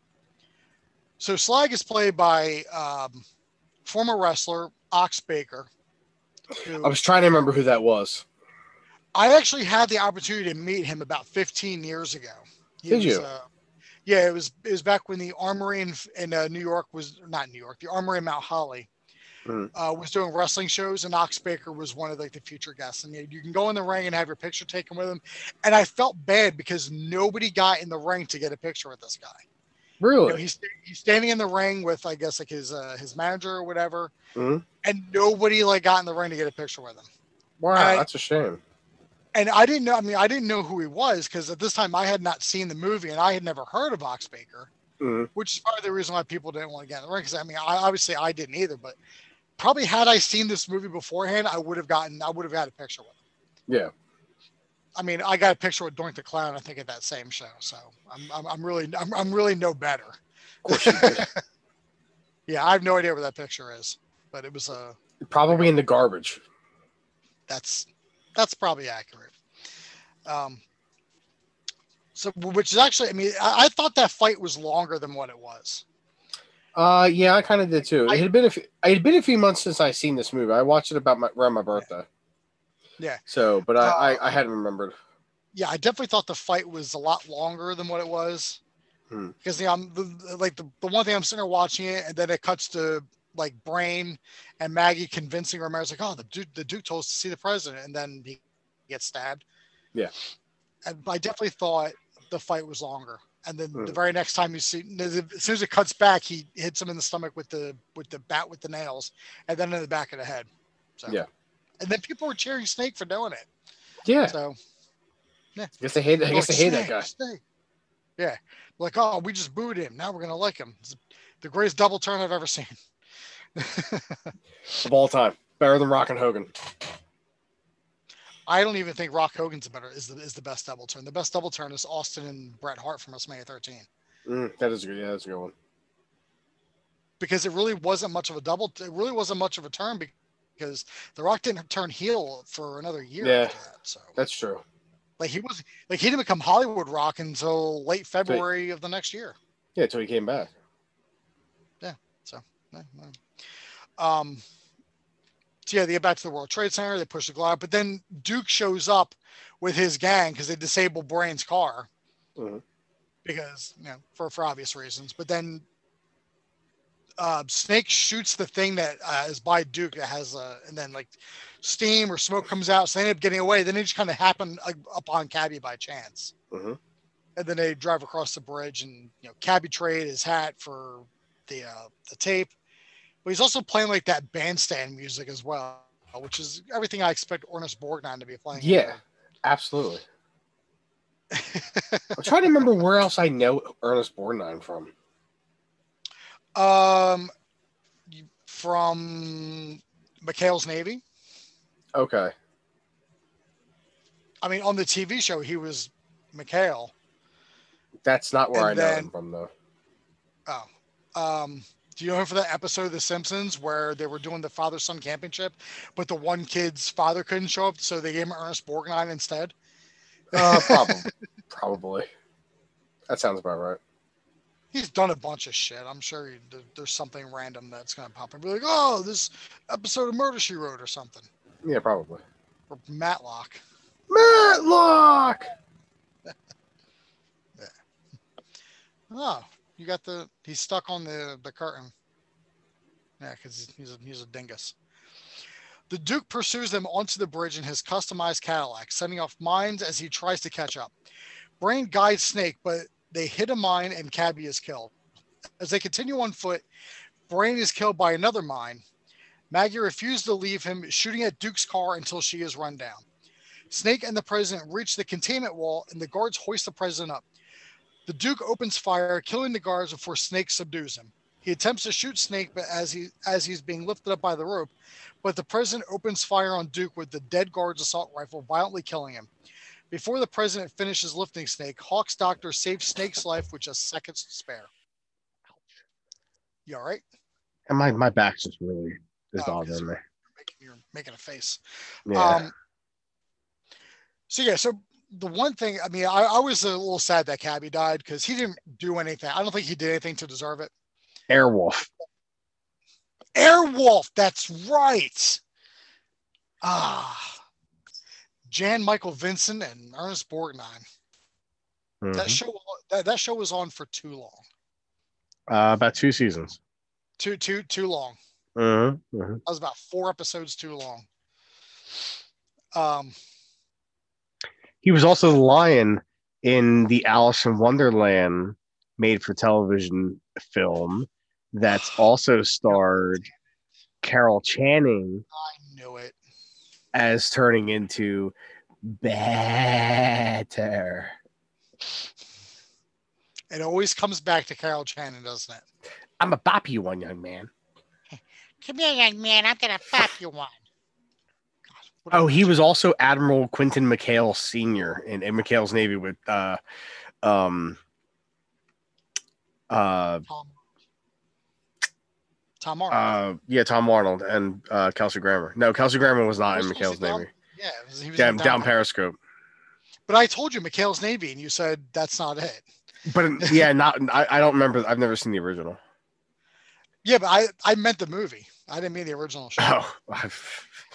So Slag is played by um, former wrestler Ox Baker. Who- I was trying to remember who that was. I actually had the opportunity to meet him about 15 years ago. He Did was, you? Uh, yeah, it was it was back when the Armory in, in uh, New York was not New York. The Armory in Mount Holly Mhm. uh, was doing wrestling shows, and Ox Baker was one of like the future guests. And you, you can go in the ring and have your picture taken with him. And I felt bad because nobody got in the ring to get a picture with this guy. You know, Really? he's he's standing in the ring with I guess like his uh, his manager or whatever, Mhm. and nobody like got in the ring to get a picture with him. Wow, I- that's a shame. and I didn't know. I mean, I didn't know who he was because at this time I had not seen the movie and I had never heard of Ox Baker, Mhm. which is part of the reason why people didn't want to get in the ring. Because I mean, I, obviously I didn't either, but probably had I seen this movie beforehand, I would have gotten, I would have had a picture with him. Yeah. I mean, I got a picture with Doink the Clown. I think at that same show. So I'm I'm, I'm really I'm, I'm really no better. yeah, I have no idea where that picture is, but it was a uh, probably in the garbage. That's that's probably accurate. Um, so, which is actually, I mean, I, I, thought that fight was longer than what it was. Uh, yeah, I kind of did too. I, it had been a few, it had been a few months since I seen this movie. I watched it about my around my birthday. Yeah. So, but I, uh, I, I hadn't remembered. Yeah, I definitely thought the fight was a lot longer than what it was. Hmm. Because the, um, the, like the, the one thing I'm sitting there watching it, and then it cuts to like Brain and Maggie convincing Ramirez like, oh, the Duke, the Duke told us to see the president, and then he gets stabbed. Yeah. And I definitely thought the fight was longer. And then mm. the very next time you see, as soon as it cuts back, he hits him in the stomach with the with the bat with the nails, and then in the back of the head. So yeah. And then people were cheering Snake for doing it. Yeah. So yeah. I guess they hate. I guess they hate that guy. Snake. Yeah. Like, oh, we just booed him. Now we're gonna like him. It's the greatest double turn I've ever seen. of all time, better than Rock and Hogan. I don't even think Rock Hogan's better is the is the best double turn. The best double turn is Austin and Bret Hart from WrestleMania 13. Mm, that is a good. Yeah, that's a good one. Because it really wasn't much of a double. It really wasn't much of a turn because The Rock didn't turn heel for another year. Yeah, that, so that's true. Like he was like he didn't become Hollywood Rock until late February of the next year. Yeah, until he came back. Yeah. So. Yeah, um so yeah, they get back to the World Trade Center. They push the glove, but then Duke shows up with his gang because they disable Brain's car mm-hmm. because you know for for obvious reasons. But then uh, Snake shoots the thing that uh, is by Duke that has a, and then like steam or smoke comes out, so they end up getting away. Then it just kind of happened uh, upon Cabby by chance. Mm-hmm. And then they drive across the bridge, and you know, Cabby trade his hat for the uh, the tape but he's also playing like that bandstand music as well, which is everything I expect Ernest Borgnine to be playing. Yeah, absolutely. I'm trying to remember where else I know Ernest Borgnine from. Um, from McHale's Navy. Okay. I mean, on the TV show, he was McHale. That's not where and I know him from, though. Oh, um, do you know him for that episode of The Simpsons where they were doing the father son championship, but the one kid's father couldn't show up, so they gave him Ernest Borgnine instead? Uh, probably. probably. That sounds about right. He's done a bunch of shit. I'm sure he, there's something random that's going to pop up. Be like, oh, this episode of Murder She Wrote or something. Yeah, probably. Or Matlock. Matlock! yeah. Oh, you got the he's stuck on the the curtain. Yeah, because he's a, he's a dingus. The Duke pursues them onto the bridge in his customized Cadillac, sending off mines as he tries to catch up. Brain guides Snake, but they hit a mine and Cabby is killed. As they continue on foot, Brain is killed by another mine. Maggie refuses to leave him, shooting at Duke's car until she is run down. Snake and the president reach the containment wall, and the guards hoist the president up. The Duke opens fire, killing the guards before Snake subdues him. He attempts to shoot Snake, but as he as he's being lifted up by the rope, but the president opens fire on Duke with the dead guard's assault rifle, violently killing him. Before the president finishes lifting Snake, Hauk's doctor saves Snake's life with just seconds to spare. You all right? And my my back's just really is oh, bothering me. Making, you're making a face. Yeah. Um, so yeah, so the one thing, I mean, I, I was a little sad that Cabby died because he didn't do anything. I don't think he did anything to deserve it. Airwolf. Airwolf, that's right. Ah, Jan Michael Vincent and Ernest Borgnine. Mm-hmm. That show that, that show was on for too long. Uh, about two seasons. Too too too long. Mm-hmm. Mm-hmm. That was about four episodes too long. Um, he was also the lion in the Alice in Wonderland made for television film that's also starred Carol Channing. I knew it. As turning into better. It always comes back to Carol Channing, doesn't it? I'm a bop you one, young man. Come here, young man. I'm gonna bop you one. What did I Oh, he mention? was also Admiral Quentin McHale Senior in, in McHale's Navy with uh, um, uh, Tom. Tom Arnold. uh, yeah, Tom Arnold and uh, Kelsey Grammer. No, Kelsey Grammer was not in he McHale's down- Navy. yeah, was- he was Down, in down Periscope. But I told you McHale's Navy, and you said that's not it. But yeah, not. I, I don't remember. I've never seen the original. Yeah, but I I meant the movie. I didn't mean the original show. Oh,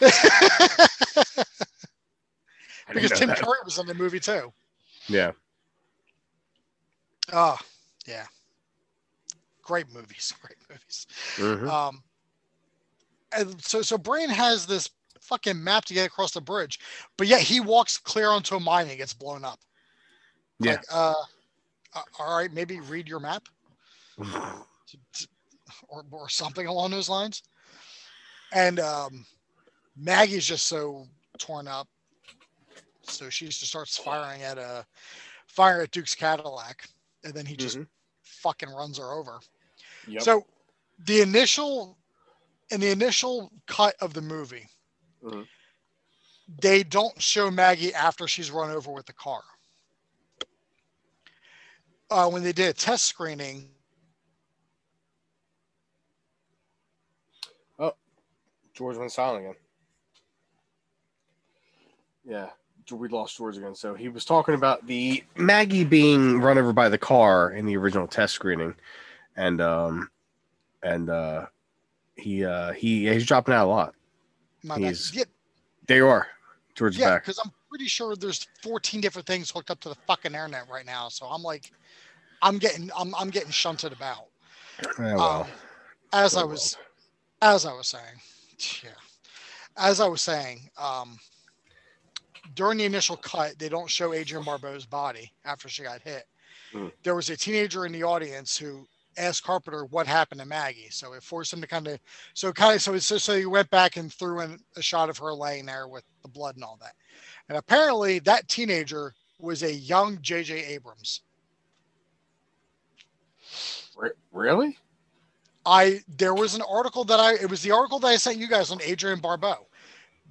because Tim that. Curry was in the movie too. Yeah. Oh, yeah. Great movies. Great movies. Mhm. Um, and so so Brain has this fucking map to get across the bridge, but yet he walks clear onto a mine and gets blown up. Yeah. Like, uh, uh, all right, maybe read your map or, or something along those lines. And um, Maggie's just so torn up, so she just starts firing at a fire at Duke's Cadillac, and then he just Mhm. fucking runs her over. Yep. So the initial in the initial cut of the movie, Mhm. they don't show Maggie after she's run over with the car. Uh, when they did a test screening, Oh, George went silent again. Yeah, we lost George again. So he was talking about the Maggie being run over by the car in the original test screening, and um, and uh, he uh he he's dropping out a lot. my bad. He's- yeah, There you are, is yeah, back. because I'm pretty sure there's 14 different things hooked up to the fucking internet right now. So I'm like, I'm getting, I'm, I'm getting shunted about. Yeah, well, Um, as I oh, was, as I was saying, yeah, as I was saying, um, during the initial cut, they don't show Adrienne Barbeau's body after she got hit. Mm. There was a teenager in the audience who asked Carpenter what happened to Maggie, so it forced him to kind of, so kind of, so so, so he went back and threw in a shot of her laying there with the blood and all that, and apparently that teenager was a young J.J. Abrams. Really? I there was an article that I it was the article that I sent you guys on Adrienne Barbeau,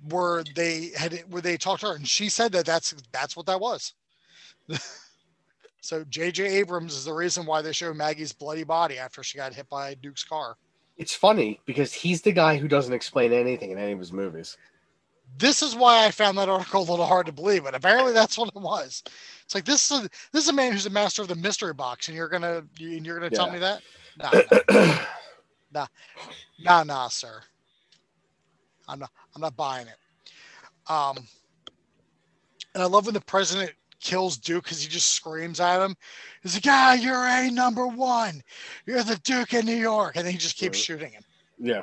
where they had where they talked to her and she said that that's that's what that was. so J.J. Abrams is the reason why they show Maggie's bloody body after she got hit by Duke's car. It's funny because he's the guy who doesn't explain anything in any of his movies. This is why I found that article a little hard to believe, but apparently that's what it was. It's like this is a, this is a man who's a master of the mystery box, and you're gonna and you're gonna tell me that? Nah, no. Nah, nah, sir. I'm not. I'm not buying it. Um, and I love when the president kills Duke because he just screams at him. He's like, "Ah, you're a number one. You're the Duke of New York," and then he just keeps Right. shooting him. yeah,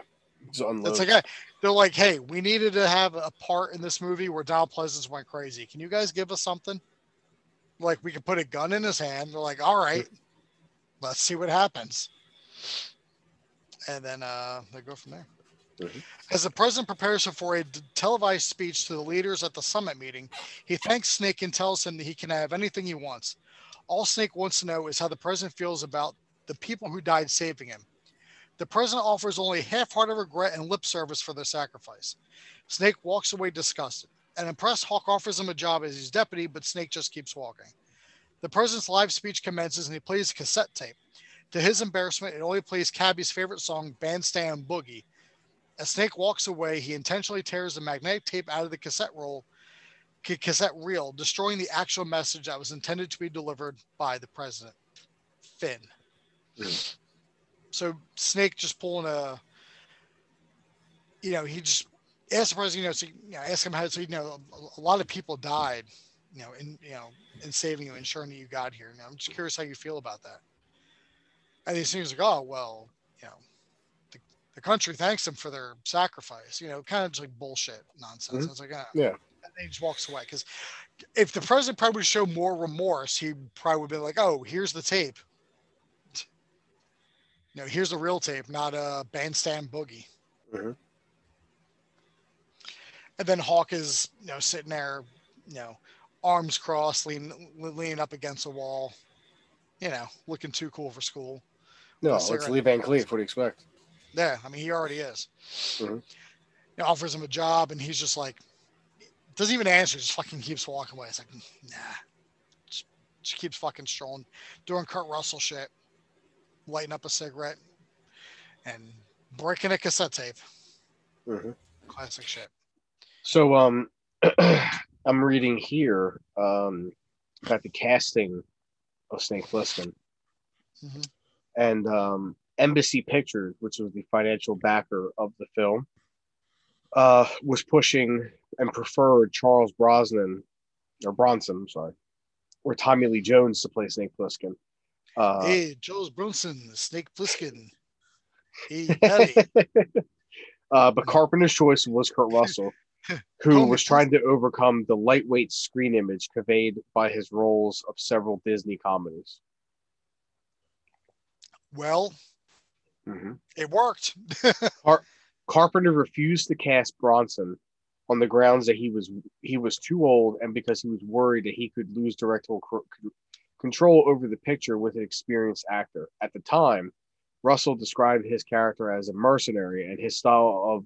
it's. It's like they're like, "Hey, we needed to have a part in this movie where Donald Pleasence went crazy. Can you guys give us something? Like we could put a gun in his hand. They're like, "All right, let's see what happens." And then uh, they go from there. Mhm. As the president prepares for a televised speech to the leaders at the summit meeting, he thanks Snake and tells him that he can have anything he wants. All Snake wants to know is how the president feels about the people who died saving him. The president offers only half-hearted regret and lip service for their sacrifice. Snake walks away disgusted. An impressed Hauk offers him a job as his deputy, but Snake just keeps walking. The president's live speech commences and he plays a cassette tape. To his embarrassment, it only plays Cabby's favorite song, Bandstand Boogie. As Snake walks away, he intentionally tears the magnetic tape out of the cassette roll, ca- cassette reel, destroying the actual message that was intended to be delivered by the president, Finn. Mhm. So Snake just pulling a, you know, he just asked the president, you know, so, you know, ask him how, so you know, a, a lot of people died, you know, in you know, in saving you, ensuring that you got here. Now, I'm just curious how you feel about that. And he seems like, oh well, you know, the, country thanks them for their sacrifice. You know, kind of just like bullshit nonsense. Mhm. It's like, ah. Yeah. And then he just walks away because if the president probably show more remorse, he probably would be like, oh, here's the tape. You know, here's the real tape, not a bandstand boogie. Mhm. And then Hauk is, you know, sitting there, you know, arms crossed, leaning, leaning up against a wall, you know, looking too cool for school. No, Let's let's hear it. Lee Van Cleef. What do you expect? Yeah, I mean, he already is. Mhm. You know, offers him a job, and he's just like, Doesn't even answer. Just fucking keeps walking away. It's like, nah. Just, just keeps fucking strolling, doing Kurt Russell shit, lighting up a cigarette, and breaking a cassette tape. Mhm. Classic shit. So um I'm reading here um about the casting of Snake Plissken. Mhm. And um Embassy Pictures, which was the financial backer of the film, uh was pushing and preferred Charles Brosnan or Bronson, I'm sorry, or Tommy Lee Jones to play Snake Plissken. Uh, hey, Charles Bronson, Snake Plissken. Hey, uh, but Carpenter's choice was Kurt Russell, who was trying to overcome the lightweight screen image conveyed by his roles of several Disney comedies. well, Mhm. it worked. Carpenter refused to cast Bronson on the grounds that he was he was too old and because he was worried that he could lose directorial co- control over the picture with an experienced actor. At the time, Russell described his character as a mercenary and his style of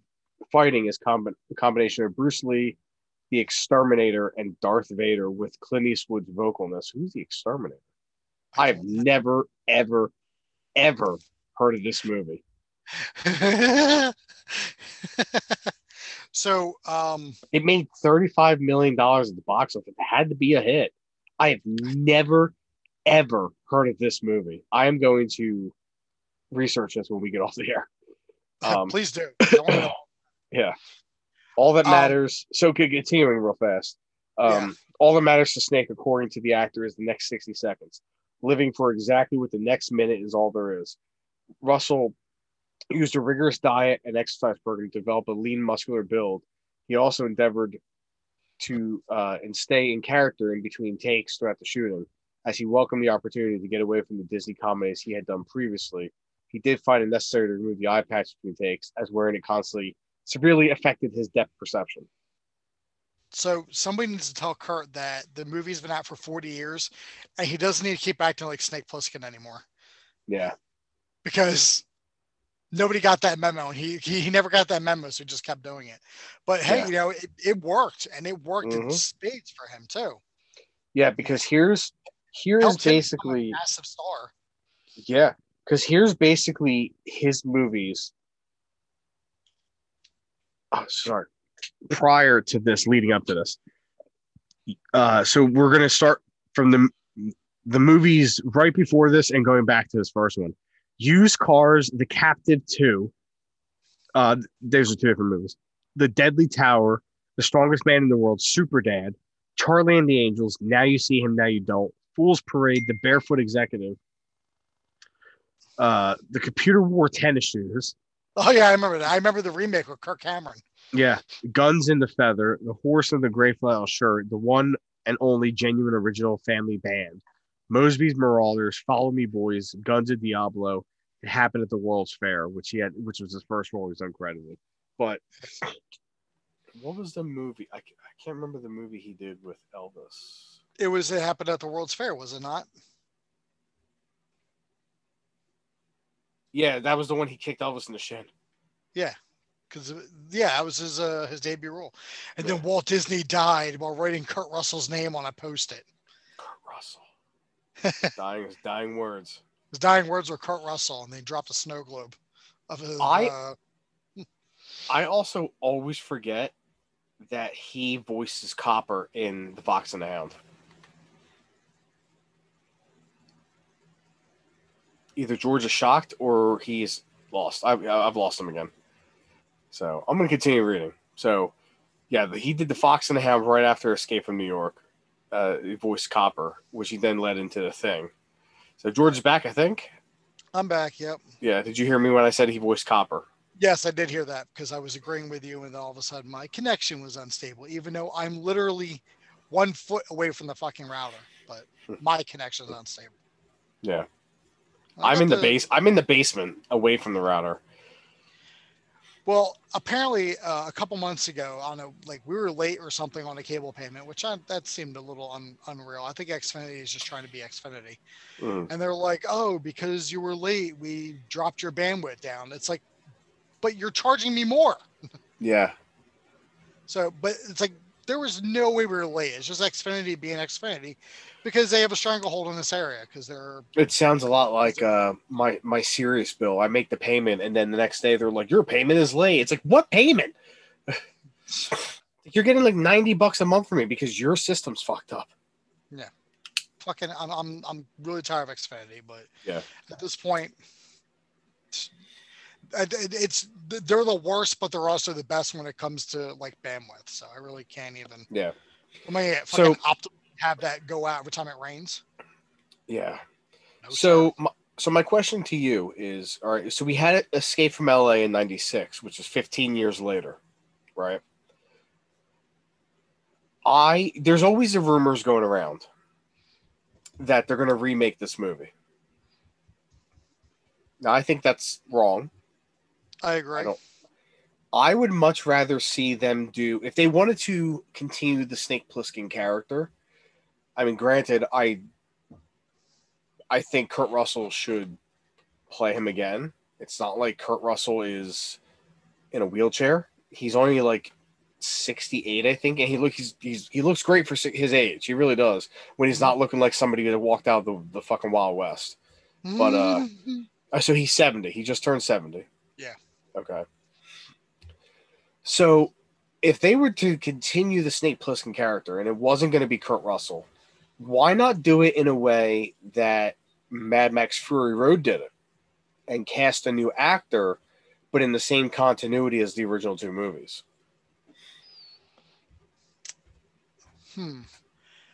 fighting is combi- a combination of Bruce Lee, the Exterminator, and Darth Vader with Clint Eastwood's vocalness. Who's the Exterminator? I have never, ever, ever heard of this movie. so, um, It made $35 million at the box office. It had to be a hit. I have never, ever heard of this movie. I am going to research this when we get off the air. Um, please do. I wanna know. Yeah. All that Um, matters. so, c- continuing real fast. Um, Yeah. All that matters to Snake, according to the actor, is the next 60 seconds. Living for exactly what the next minute is all there is. Russell used a rigorous diet and exercise program to develop a lean, muscular build. He also endeavored to uh, and stay in character in between takes throughout the shooting, as he welcomed the opportunity to get away from the Disney comedies he had done previously. He did find it necessary to remove the eye patch between takes, as wearing it constantly severely affected his depth perception. So somebody needs to tell Kurt that the movie's been out for 40 years and he doesn't need to keep acting like Snake Plissken anymore Yeah, because nobody got that memo. He, he he never got that memo, so he just kept doing it. But hey, Yeah. you know, it, it worked and it worked in Mhm. spades for him too. yeah, because here's here's Helped him a basically massive star. yeah, because here's basically his movies. Oh, sorry. Prior to this, leading up to this, uh, so we're gonna start from the the movies right before this and going back to this first one. Used Cars, The Captive Two. Uh, those are two different movies. The Deadly Tower, The Strongest Man in the World, Super Dad, Charlie and the Angels. Now you see him, now you don't. Fool's Parade, The Barefoot Executive, uh, The Computer Wore Tennis Shoes. Oh yeah, I remember that. I remember the remake with Kirk Cameron. Yeah, Guns in the Heather, The Horse and the Gray Flannel Shirt, the one and only genuine original family band, Mosby's Marauders, Follow Me Boys, Guns of Diablo. It happened at the World's Fair, which he had, which was his first role. He was uncredited. But what was the movie? I, I can't remember the movie he did with Elvis. It was it happened at the World's Fair, was it not? Yeah, that was the one he kicked Elvis in the shin. Yeah, because yeah, that was his uh, his debut role. And then Walt Disney died while writing Kurt Russell's name on a post-it. Kurt Russell. dying, dying words. His dying words were Kurt Russell, and they dropped a snow globe of his. I- uh, I also always forget that he voices Copper in The Fox and the Hound. Either George is shocked or he's lost. I, I've lost him again. So I'm going to continue reading. So, yeah, he did The Fox and the Hound right after Escape from New York. Uh, voiced Copper, which he then led into The Thing. So George's back, I think. I'm back. Yep. Yeah. Did you hear me when I said he voiced Copper? Yes, I did hear that because I was agreeing with you, and then all of a sudden my connection was unstable, even though I'm literally one foot away from the fucking router, but my connection is unstable. Yeah. I'm in the base. I'm in the basement, away from the router. Well, apparently, uh, a couple months ago, on don't like we were late or something on a cable payment, which I, that seemed a little un, unreal. I think Xfinity is just trying to be Xfinity, Mm. and they're like, "Oh, because you were late, we dropped your bandwidth down." It's like, but you're charging me more. Yeah. So, but it's like there was no way we were late. It's just Xfinity being Xfinity because they have a stranglehold in this area because they're It sounds a lot like uh, my my Sirius bill. I make the payment, and then the next day they're like, "Your payment is late." It's like, what payment? You're getting like ninety bucks a month from me because your system's fucked up. Yeah, fucking. I'm I'm, I'm really tired of Xfinity, but Yeah. at this point, it's they're the worst, but they're also the best when it comes to like bandwidth. So I really can't even. Yeah, I mean, So- fucking opt- have that go out every time it rains. yeah. No, So, my, so my question to you is: All right, so we had Escape from LA in '96, which is 15 years later, right? I there's always the rumors going around that they're going to remake this movie. Now, I think that's wrong. I agree. I I would much rather see them do if they wanted to continue the Snake Plissken character. I mean, granted, I I think Kurt Russell should play him again. It's not like Kurt Russell is in a wheelchair. He's only like 68, I think, and he look he's, he's he looks great for his age. He really does. When he's not looking like somebody that walked out the, the fucking Wild West. but. Uh, so he's 70. He just turned 70. Yeah. Okay. So if they were to continue the Snake Plissken character and it wasn't going to be Kurt Russell, why not do it in a way that Mad Max Fury Road did it and cast a new actor, but in the same continuity as the original two movies? Hmm.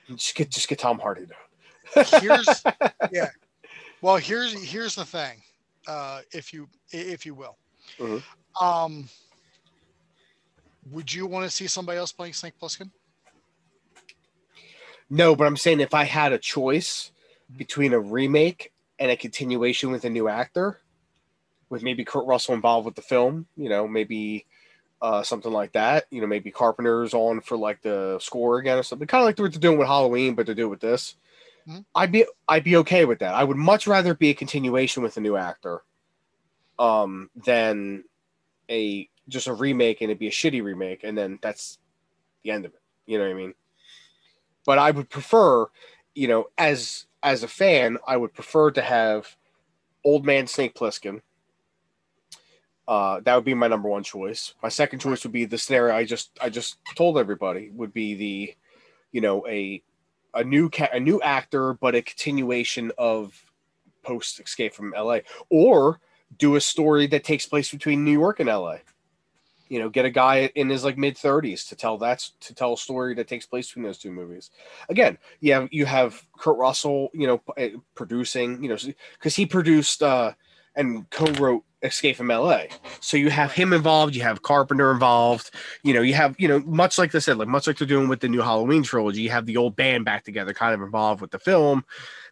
Just get just get Tom Hardy to. Here's yeah. Well, here's here's the thing, uh, if you if you will. Mhm. Um, would you want to see somebody else playing Snake Plissken? No, but I'm saying if I had a choice between a remake and a continuation with a new actor, with maybe Kurt Russell involved with the film, you know, maybe uh, something like that. You know, maybe Carpenter's on for like the score again or something, kind of like what they're doing with Halloween, but to do with this. Mhm. I'd be I'd be okay with that. I would much rather be a continuation with a new actor, um, than a just a remake and it'd be a shitty remake, and then that's the end of it. You know what I mean? But I would prefer, you know, as as a fan, I would prefer to have old man Snake Plissken. Uh, that would be my number one choice. My second choice would be the scenario I just I just told everybody would be the, you know, a a new ca- a new actor, but a continuation of post Escape from L.A. or do a story that takes place between New York and L.A. You know, get a guy in his like mid thirties to tell that's to tell a story that takes place between those two movies. Again, you have you have Kurt Russell, you know, uh, producing, you know, because he produced uh, and co-wrote Escape from L.A. So you have him involved, you have Carpenter involved, you know, you have you know, much like they said, like much like they're doing with the new Halloween trilogy, you have the old band back together, kind of involved with the film,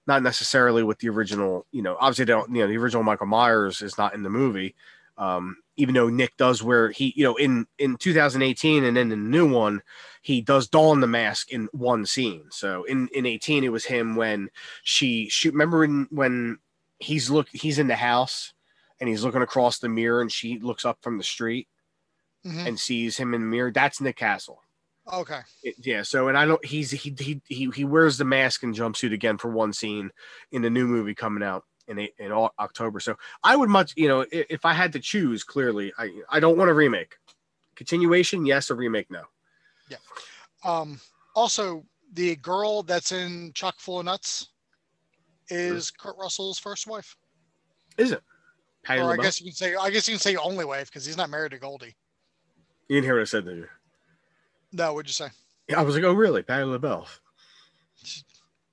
not necessarily with the original. You know, obviously don't, you know, the original Michael Myers is not in the movie. Um, even though Nick does wear he, you know, in in 2018 and then in the new one, he does don the mask in one scene. So in in 18, it was him when she shoot. Remember when when he's look he's in the house and he's looking across the mirror and she looks up from the street Mhm. and sees him in the mirror. That's Nick Castle. Okay. It- yeah. So and I don't. He's he he he he wears the mask and jumpsuit again for one scene in the new movie coming out in a- in October. So I would much you know if I had to choose, clearly I I don't want a remake. Continuation, yes. A remake, no. Yeah. Um, also, the girl that's in Chock full of nuts is Kurt Russell's first wife. Is it? Patty or I guess you can say I guess you can say only wife because he's not married to Goldie. You didn't hear what I said, did you? No, what'd you say? Yeah, I was like, oh really? Patti LaBelle.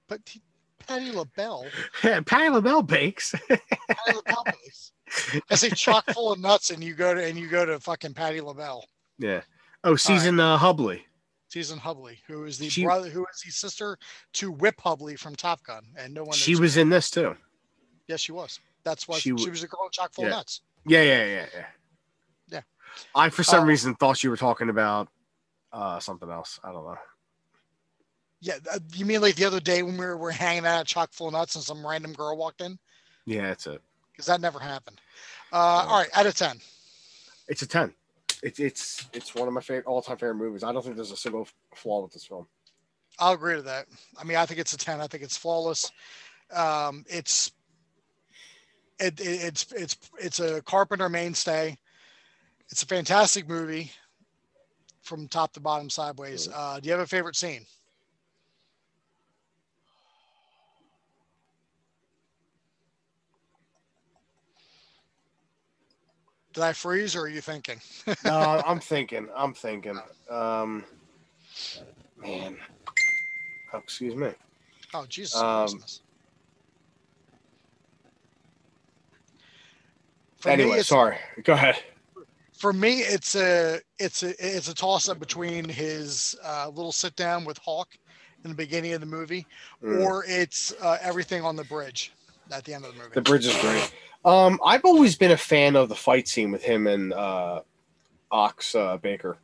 But he, Patti LaBelle. Patti LaBelle bakes. Patti LaBelle is. I say chock full of nuts, and you go to and you go to fucking Patti LaBelle, yeah. Oh, Season uh, Hubley. Season Hubley, who is the She- brother, who is the sister to Whip Hubley from Top Gun, and no one. She was in this too. Yes, she was. That's why she she, was a girl in chock full Yeah. of nuts. Yeah, yeah, yeah, yeah. Yeah. I for some Uh, reason thought you were talking about uh something else. I don't know. Yeah, uh, you mean like the other day when we were, were hanging out at chock full of nuts and some random girl walked in? Yeah, that's it. Because that never happened. Uh. All right, out of ten. It's a ten. it's it's it's one of my favorite all time favorite movies. I don't think there's a single flaw with this film. I'll agree to that. I mean, I think it's a ten. I think it's flawless. Um, it's it, it, it's it's it's a Carpenter mainstay. It's a fantastic movie from top to bottom, sideways. Uh, do you have a favorite scene? Did I freeze or are you thinking? no, I'm thinking. I'm thinking. Um, man. Oh, excuse me. Oh, Jesus Um, me, anyway, it's- sorry. Go ahead. For me, it's a it's a it's a toss up between his uh, little sit down with Hauk in the beginning of the movie, Mm. or it's uh, everything on the bridge at the end of the movie. The bridge is great. Um, I've always been a fan of the fight scene with him and uh, Ox uh, Baker.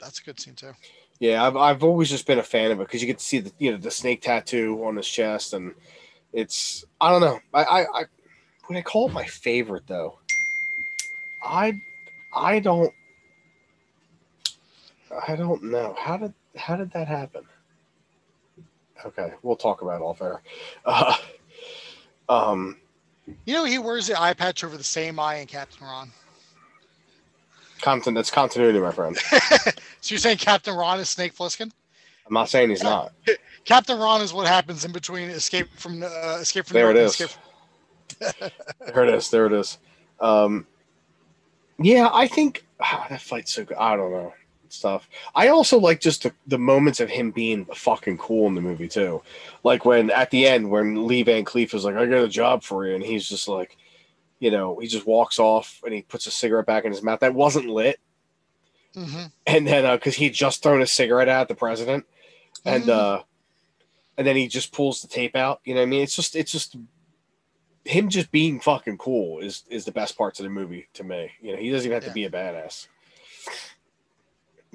That's a good scene too. Yeah, I've, I've always just been a fan of it because you get to see the you know the snake tattoo on his chest, and it's I don't know. I I, I would I call it my favorite though. I I don't I don't know how did how did that happen. Okay, we'll talk about it off air. Uh, um, You know, he wears the eye patch over the same eye in Captain Ron. content that's continuity, my friend. So you're saying Captain Ron is Snake Plissken? I'm not saying he's not. Captain Ron is what happens in between Escape from uh, Escape from There it is. Escape there it is. There it is. Um, yeah, I think that fight's so good. I don't know stuff. I also like just the, the moments of him being fucking cool in the movie too. Like when at the end when Lee Van Cleef is like, "I got a job for you," and he's just like, you know, he just walks off and he puts a cigarette back in his mouth that wasn't lit, hmm and then because he had just thrown a cigarette at the president, and Mhm. uh, and then he just pulls the tape out. You know, what I mean, it's just it's just him just being fucking cool is is the best parts of the movie to me. You know, he doesn't even have to be a badass.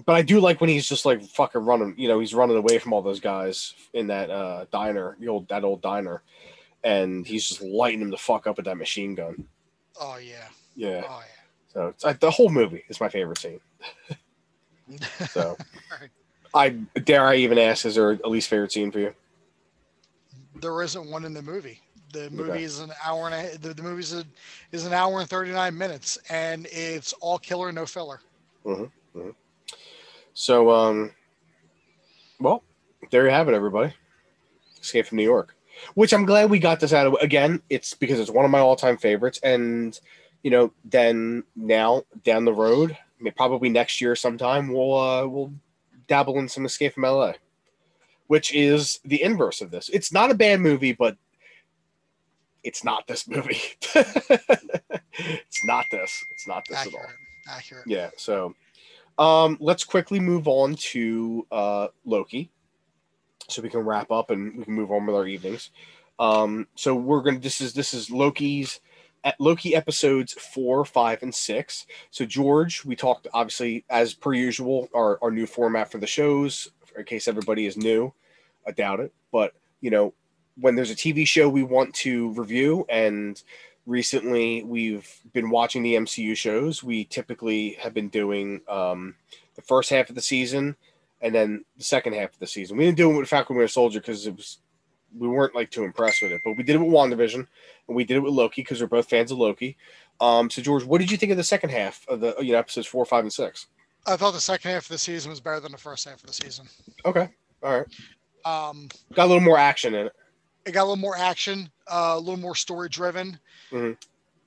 But I do like when he's just like fucking running. You know, he's running away from all those guys in that uh, diner, the old that old diner, and he's just lighting them the fuck up with that machine gun. Oh yeah. Yeah. Oh So it's, I, the whole movie is my favorite scene. So. I dare I even ask, is there a least favorite scene for you? there isn't one in the movie. The movie Okay. is an hour and a, the, the movie is, a, is an hour and 39 minutes and it's all killer, no filler. So, um, well, there you have it, everybody. Escape from New York, which I'm glad we got this out of. Again, it's because it's one of my all-time favorites, and you know, then now down the road, probably next year sometime, we'll uh, we'll dabble in some Escape from LA, which is the inverse of this. It's not a bad movie, but it's not this movie. it's not this. It's not this at all. Accurate. Accurate. Yeah. So um, let's quickly move on to uh, Loki so we can wrap up and we can move on with our evenings. Um, so we're going to, this is, this is Loki's at Loki episodes four, five, and six. So George, we talked obviously as per usual, our, our new format for the shows, in case everybody is new. I doubt it, but you know, when there's a TV show we want to review and recently we've been watching the MCU shows. We typically have been doing um, the first half of the season and then the second half of the season. We didn't do it with Falcon and Winter Soldier because it was we weren't like too impressed with it, but we did it with WandaVision and we did it with Loki because we're both fans of Loki. Um, so George, what did you think of the second half of the you know episodes four, five, and six? I thought the second half of the season was better than the first half of the season. Okay, all right, Um, got a little more action in it. It got a little more action, uh, a little more story driven. Mhm.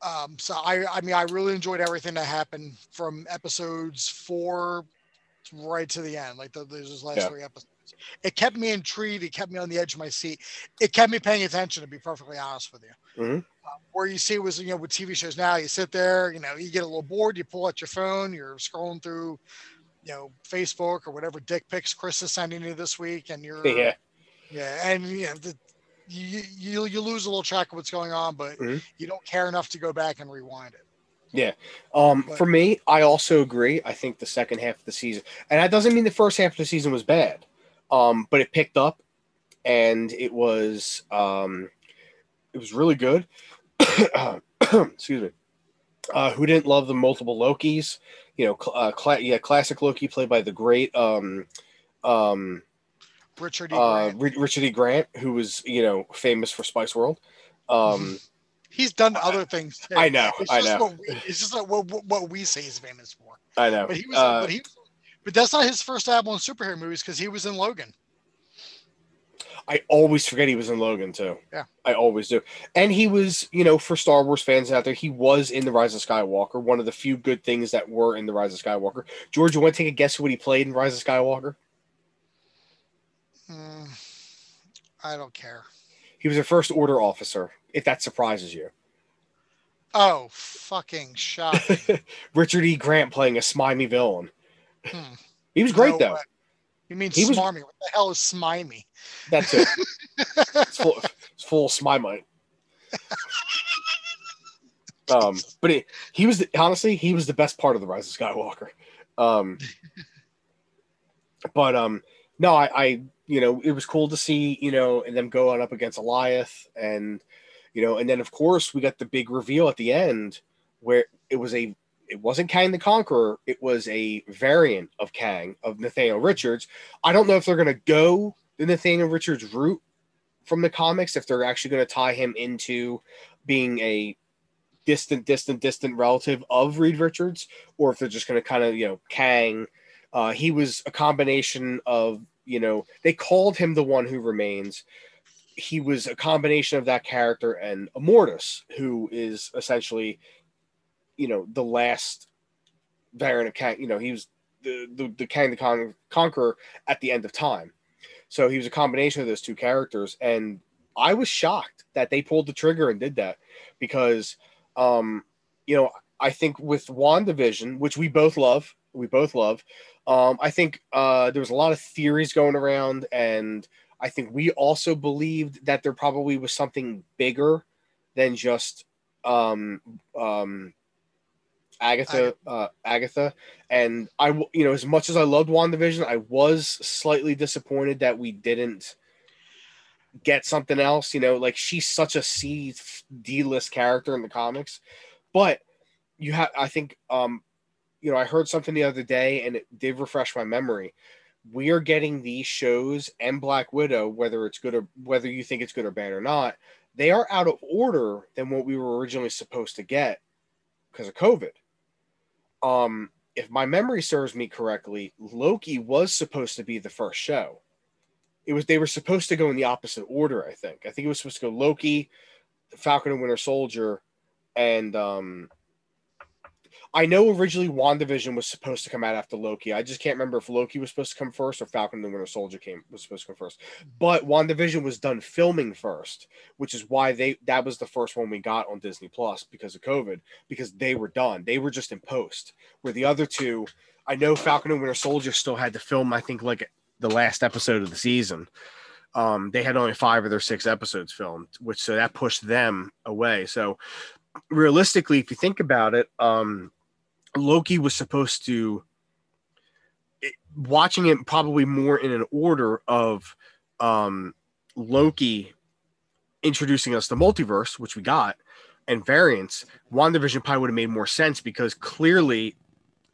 Um, so I, I mean, I really enjoyed everything that happened from episodes four right to the end, like the, those last Yeah. three episodes. It kept me intrigued. It kept me on the edge of my seat. It kept me paying attention, to be perfectly honest with you. Mhm. Uh, where you see was, you know, with TV shows now, you sit there, you know, you get a little bored, you pull out your phone, you're scrolling through, you know, Facebook or whatever dick pics Chris is sending you this week, and you're yeah, yeah, and you know, the, you, you you lose a little track of what's going on, but Mhm. you don't care enough to go back and rewind it. Yeah. Um, But- for me, I also agree. I think the second half of the season, and that doesn't mean the first half of the season was bad, um, but it picked up, and it was um, it was really good. Excuse me. Uh, who didn't love the multiple Lokis? you know, cl- uh, cla- yeah, classic Loki played by the great um, um, Richard E. uh, Richard E. Grant, who was you know famous for Spice World. Um, He's done other things. Too. I know, It's I just know. What we, it's just like what, what, what we say he's famous for. I know. But he was. Uh, but he. But that's not his first album in superhero movies because he was in Logan. I always forget he was in Logan too. Yeah. I always do. And he was, you know, for Star Wars fans out there, he was in The Rise of Skywalker, one of the few good things that were in The Rise of Skywalker. George, you want to take a guess what he played in Rise of Skywalker? Mm, I don't care. He was a First Order officer, if that surprises you. Oh, fucking shocking. Richard E. Grant playing a smimy villain. Hmm. He was great, No though. way. You mean He was- smarmy? What the hell is smimey? That's it. it's, full, it's full. Um, but he, he was honestly he was the best part of the Rise of Skywalker. Um, but um, no, I, I you know it was cool to see you know and them going up against Alioth and you know and then of course we got the big reveal at the end where it was a it wasn't Kang the Conqueror it was a variant of Kang of Nathaniel Richards. I don't know if they're gonna go the Nathaniel Richards route from the comics if they're actually going to tie him into being a distant, distant, distant relative of Reed Richards, or if they're just going to kind of, you know, Kang. Uh, he was a combination of, you know, they called him the one who remains. He was a combination of that character and Immortus, who is essentially, you know, the last variant of Kang. You know, he was the the, the Kang the Con- Conqueror at the end of time. So he was a combination of those two characters, and I was shocked that they pulled the trigger and did that because, um, you know, I think with WandaVision, which we both love, we both love, um, I think uh, there was a lot of theories going around, and I think we also believed that there probably was something bigger than just um, um, Agatha, uh, Agatha, and I, you know, as much as I loved WandaVision, I was slightly disappointed that we didn't get something else. You know, like she's such a C D list character in the comics, but you have, I think, um, you know, I heard something the other day, and it did refresh my memory. We are getting these shows and Black Widow, whether it's good or whether you think it's good or bad or not, they are out of order than what we were originally supposed to get because of COVID. Um, if my memory serves me correctly, Loki was supposed to be the first show. It was they were supposed to go in the opposite order. I think. I think it was supposed to go Loki, Falcon and Winter Soldier, and um, I know originally WandaVision was supposed to come out after Loki. I just can't remember if Loki was supposed to come first or Falcon and the Winter Soldier came was supposed to come first. But WandaVision was done filming first, which is why they that was the first one we got on Disney Plus because of COVID, because they were done. They were just in post. Where the other two, I know Falcon and Winter Soldier still had to film, I think like the last episode of the season. Um, they had only five of their six episodes filmed, which so that pushed them away. So realistically, if you think about it, um, Loki was supposed to it, watching it probably more in an order of um, Loki introducing us to multiverse, which we got, and variants. WandaVision probably would have made more sense because clearly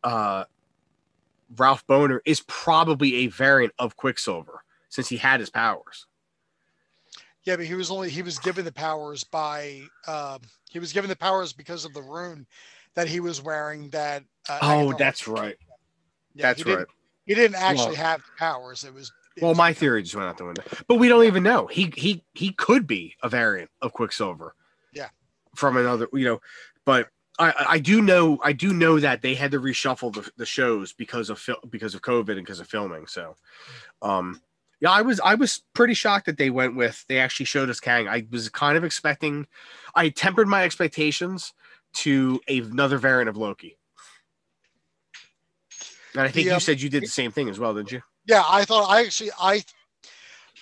uh, Ralph Bohner is probably a variant of Quicksilver since he had his powers. Yeah, but he was only he was given the powers by um, he was given the powers because of the rune that he was wearing. That uh, Oh, that's right. yeah, that's he didn't- right. He didn't actually Well- have powers. It was it Well, was my theory just went out the window. But we don't even know. He he he could be a variant of Quicksilver. Yeah. From another, you know, but I I do know I do know that they had to reshuffle the, the shows because of fil- because of COVID and because of filming. So, um, yeah, I was I was pretty shocked that they went with they actually showed us Kang. I was kind of expecting, I tempered my expectations to another variant of Loki. And I think you said you did the same thing as well, didn't you? Yeah, I thought I actually I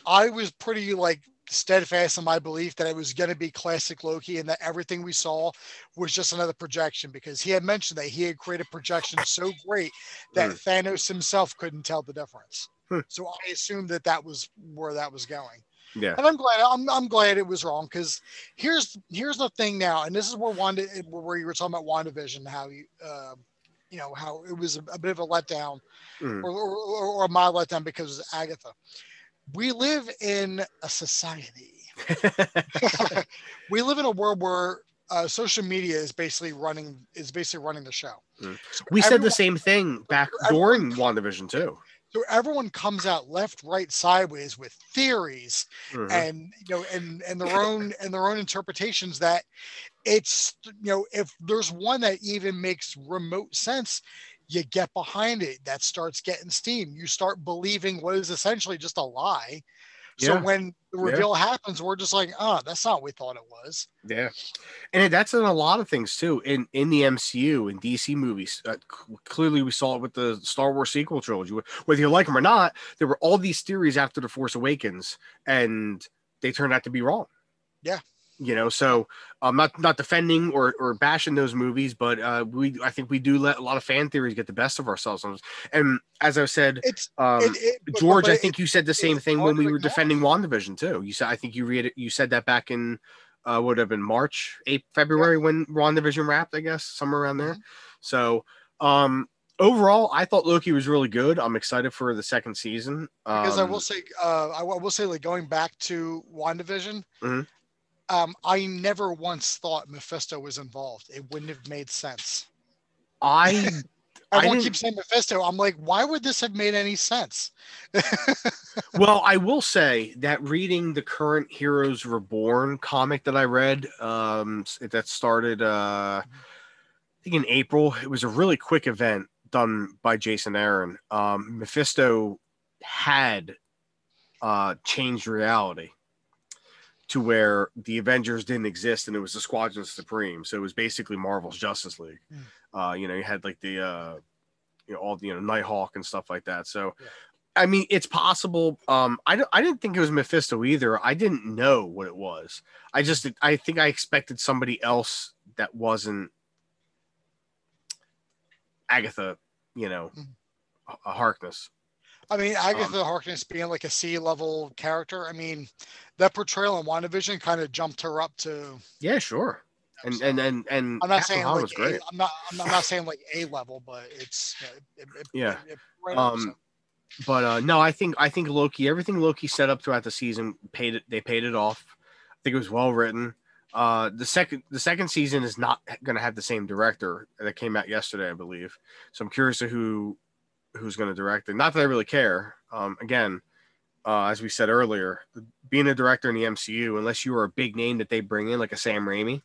I was pretty like steadfast in my belief that it was going to be classic Loki and that everything we saw was just another projection because he had mentioned that he had created projections so great that Hmm. Thanos himself couldn't tell the difference. Hmm. So I assumed that that was where that was going. Yeah. And I'm glad I'm, I'm glad it was wrong because here's here's the thing now, and this is where Wanda where you were talking about WandaVision, how you uh, you know how it was a, a bit of a letdown, Mm. or, or, or, or a mild letdown because Agatha. We live in a society. we live in a world where uh, social media is basically running is basically running the show. Mm. So we said the same thing back everyone- during WandaVision too. So everyone comes out left, right, sideways with theories Mhm. and you know and and their own and their own interpretations that it's you know if there's one that even makes remote sense you get behind it. That starts getting steam. You start believing what is essentially just a lie so Yeah. when the Yeah. reveal happens we're just like oh that's not what we thought it was Yeah, and that's in a lot of things too. In in the MCU and DC movies, uh, clearly we saw it with the Star Wars sequel trilogy. Whether you like them or not, there were all these theories after the Force Awakens, and they turned out to be wrong. Yeah. You know. So I'm not not defending or or bashing those movies, but uh, we I think we do let a lot of fan theories get the best of ourselves. And as I said, it's um, it, it, but- George, but I it- think you said the same thing when we were defending WandaVision too. You said I think you read. You said that back in uh, would have been March, April, February when WandaVision wrapped, I guess, somewhere around there. Mhm. So, um, overall, I thought Loki was really good. I'm excited for the second season. because I Um, will say, uh, I will say, like going back to WandaVision, Mhm. Um, I never once thought Mephisto was involved. It wouldn't have made sense. I I Everyone didn't- keeps saying Mephisto. I'm like, why would this have made any sense? well, I will say that reading the current Heroes Reborn comic that I read, um, that started, uh, I think in April, it was a really quick event done by Jason Aaron. Um, Mephisto had uh, changed reality to where the Avengers didn't exist and it was the Squadron Supreme. So it was basically Marvel's Justice League. Uh, you know, you had like the, uh, you know, all the, you know, Nighthawk and stuff like that. So, Yeah. I mean, it's possible. Um, I, don't- I didn't think it was Mephisto either. I didn't know what it was. I just, I think I expected somebody else that wasn't Agatha, you know, Mhm. a Harkness. I mean, Um, Agatha Harkness being like a C level character. I mean, that portrayal in WandaVision kind of jumped her up to. Yeah, sure. And so- and and and I'm not saying Hahn like was great. I'm not I'm not, I'm not saying like A level, but it's it, it, Yeah. It, right up, Um, so. But uh, no, I think I think Loki, everything Loki set up throughout the season, paid it. They paid it off. I think it was well written. Uh, the second the second season is not going to have the same director that came out yesterday, I believe. So I'm curious to who who's going to direct it. Not that I really care. Um, again, uh, as we said earlier, being a director in the MCU, unless you are a big name that they bring in, like a Sam Raimi,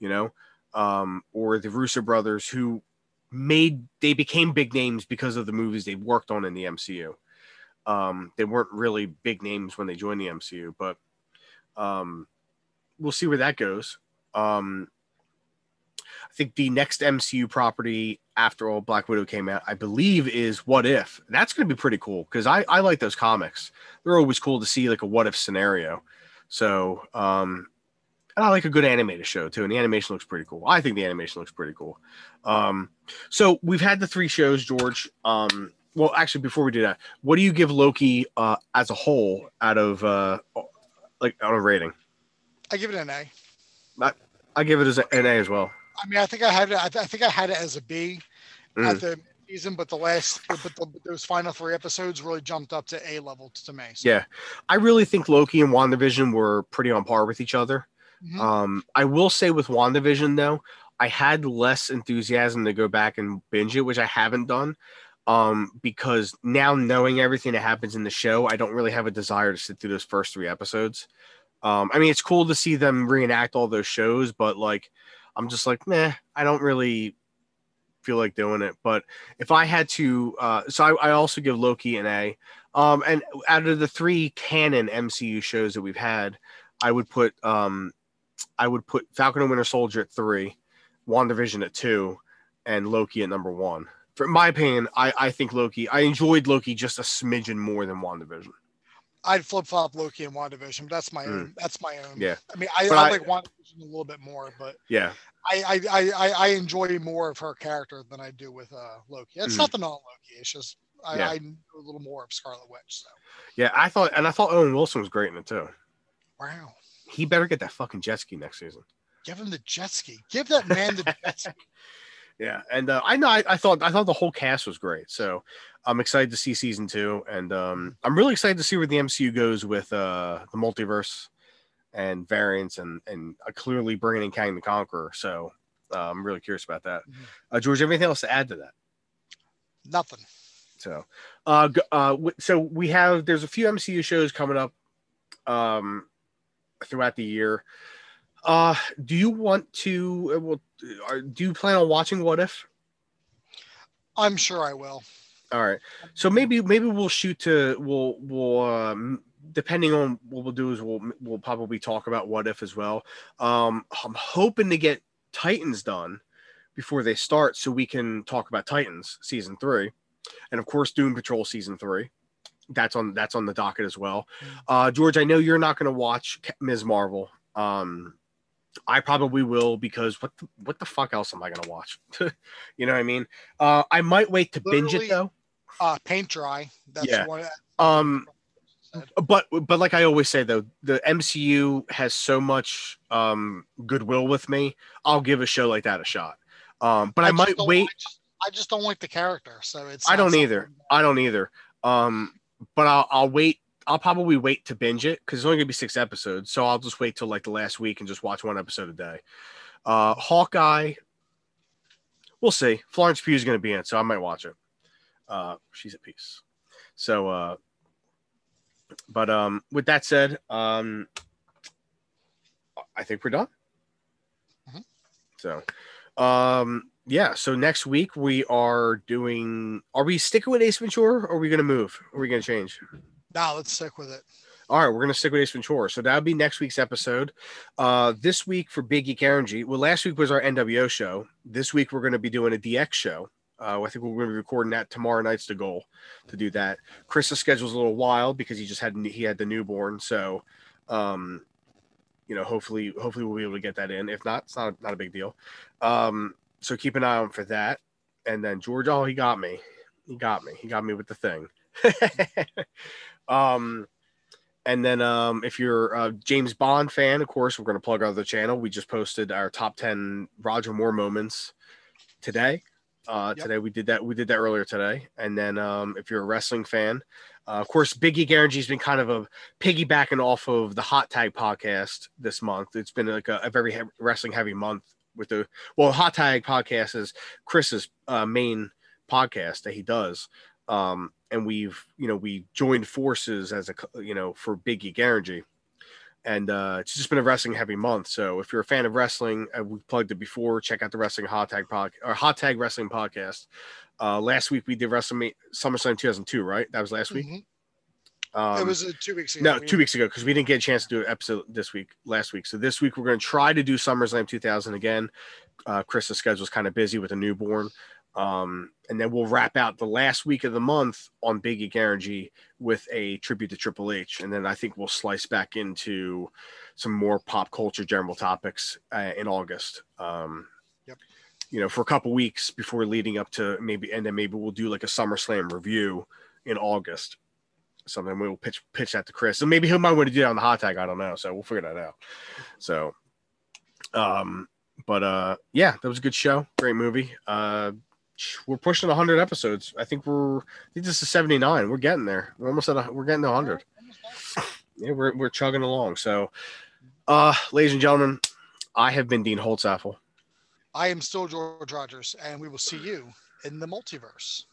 you know, um, or the Russo brothers, who made they became big names because of the movies they worked on in the MCU. Um, they weren't really big names when they joined the MCU, but um, we'll see where that goes. Um, I think the next MCU property after all Black Widow came out, I believe, is What If. That's going to be pretty cool because I, I like those comics. They're always cool to see like a what if scenario. So, um, and I like a good animated show too, and the animation looks pretty cool. I think the animation looks pretty cool. Um, so we've had the three shows, George. Um, well, actually, before we do that, what do you give Loki uh, as a whole out of uh, like out of rating? I give it an A. I give it as a- an A as well. I mean, I think I had it. I, th- I think I had it as a B Mm. at the season, but the last, but the, those final three episodes really jumped up to A level to me. So, Yeah, I really think Loki and WandaVision were pretty on par with each other. Mhm. Um, I will say with WandaVision though, I had less enthusiasm to go back and binge it, which I haven't done. Um, because now knowing everything that happens in the show, I don't really have a desire to sit through those first three episodes. Um, I mean, it's cool to see them reenact all those shows, but like, I'm just like, nah, I don't really feel like doing it. But if I had to, uh, so I, I also give Loki an A. Um, and out of the three canon MCU shows that we've had, I would put um, I would put Falcon and Winter Soldier at three, WandaVision at two, and Loki at number one. For my opinion, I, I think Loki. I enjoyed Loki just a smidgen more than WandaVision. I'd flip flop Loki and WandaVision. But that's my Mm. own. That's my own. Yeah. I mean, I, I, I- like WandaVision a little bit more, but Yeah, I, I, I, I- enjoy more of her character than I do with uh, Loki. It's Mhm. nothing on Loki. It's just I, Yeah. I know a little more of Scarlet Witch. So yeah. I thought, and I thought Owen Wilson was great in it too. wow. He better get that fucking jet ski next season. Give him the jet ski. Give that man the jet ski. Yeah, and uh, I know I, I, thought I thought the whole cast was great, so I'm excited to see season two, and um, I'm really excited to see where the MCU goes with uh, the multiverse and variants, and and uh, clearly bringing in Kang the Conqueror. So uh, I'm really curious about that. Mm-hmm. Uh, George, anything else to add to that? Nothing. So, uh, uh, so we have there's a few MCU shows coming up, um, throughout the year. Uh, do you want to? Uh, well, do you plan on watching What If? I'm sure I will. All right. So maybe maybe we'll shoot to we'll we'll um depending on what we'll do is we'll we'll probably talk about what if as well. Um I'm hoping to get Titans done before they start so we can talk about Titans season 3 and of course Doom Patrol season 3. That's on that's on the docket as well. Mm. Uh George, I know you're not going to watch Ms. Marvel. Um I probably will because what the, what the fuck else am I gonna watch? you know what I mean? Uh, I might wait to Literally, binge it though. Uh, paint dry. That's yeah. One, um, but but like I always say though, the MCU has so much um goodwill with me. I'll give a show like that a shot. Um, but I, I might wait. Like, I just don't like the character, so it's. I don't either. I don't either. Um, but I'll I'll wait I'll probably wait to binge it because it's only gonna be six episodes. So I'll just wait till like the last week and just watch one episode a day. Uh, Hawkeye, we'll see. Florence Pugh is gonna be in, so I might watch it. Uh, she's a piece. So, uh, but um, with that said, um, I think we're done. Mm-hmm. So, um, yeah. So next week we are doing. Are we sticking with Ace Ventura? Or are we gonna move? Or are we gonna change? Nah, let's stick with it. All right, we're gonna stick with Ace Ventura. So that'll be next week's episode. Uh, this week for Big Geek Energy. Well, last week was our NWO show. This week we're gonna be doing a DX show. Uh, I think we're going to be recording that tomorrow night's the goal to do that. Chris's schedule's a little wild because he just had he had the newborn, so um, you know, hopefully hopefully we'll be able to get that in. If not, it's not not a big deal. Um, so keep an eye on for that. And then George, oh, he got me. He got me. He got me with the thing. Um, and then um, if you're a James Bond fan, of course, we're going to plug our other channel. We just posted our top 10 Roger Moore moments today. Uh, yep. Today we did that. We did that earlier today. And then um, if you're a wrestling fan, uh, of course, Biggie Guarantee's been kind of a piggybacking off of the Hot Tag podcast this month. It's been like a, a very wrestling heavy month with the well, Hot Tag podcast is Chris's uh, main podcast that he does. Um, and we've you know we joined forces as a you know for Biggie Geek and uh, it's just been a wrestling heavy month. So if you're a fan of wrestling, uh, we've plugged it before. Check out the Wrestling Hot Tag Pod or Hot Tag Wrestling Podcast. Uh, last week we did WrestleMania SummerSlam 2002, right? That was last week. Mm-hmm. Um, it was uh, two weeks ago. No, two weeks ago because we didn't get a chance to do an episode this week, last week. So this week we're going to try to do SummerSlam 2000 again. Uh, Chris's schedule is kind of busy with a newborn. Um, and then we'll wrap out the last week of the month on Biggie Energy with a tribute to Triple H. And then I think we'll slice back into some more pop culture general topics uh, in August. Um, yep. You know, for a couple weeks before leading up to maybe, and then maybe we'll do like a SummerSlam review in August. Something we'll pitch pitch that to Chris, and maybe he might want to do that on the hot tag. I don't know, so we'll figure that out. So, um, but uh, yeah, that was a good show, great movie. Uh, we're pushing 100 episodes. I think we're I think this is 79. We're getting there. We're almost at a, we're getting to 100. Yeah, we're we're chugging along. So, uh, ladies and gentlemen, I have been Dean Holtzapfel. I am still George Rogers, and we will see you in the multiverse.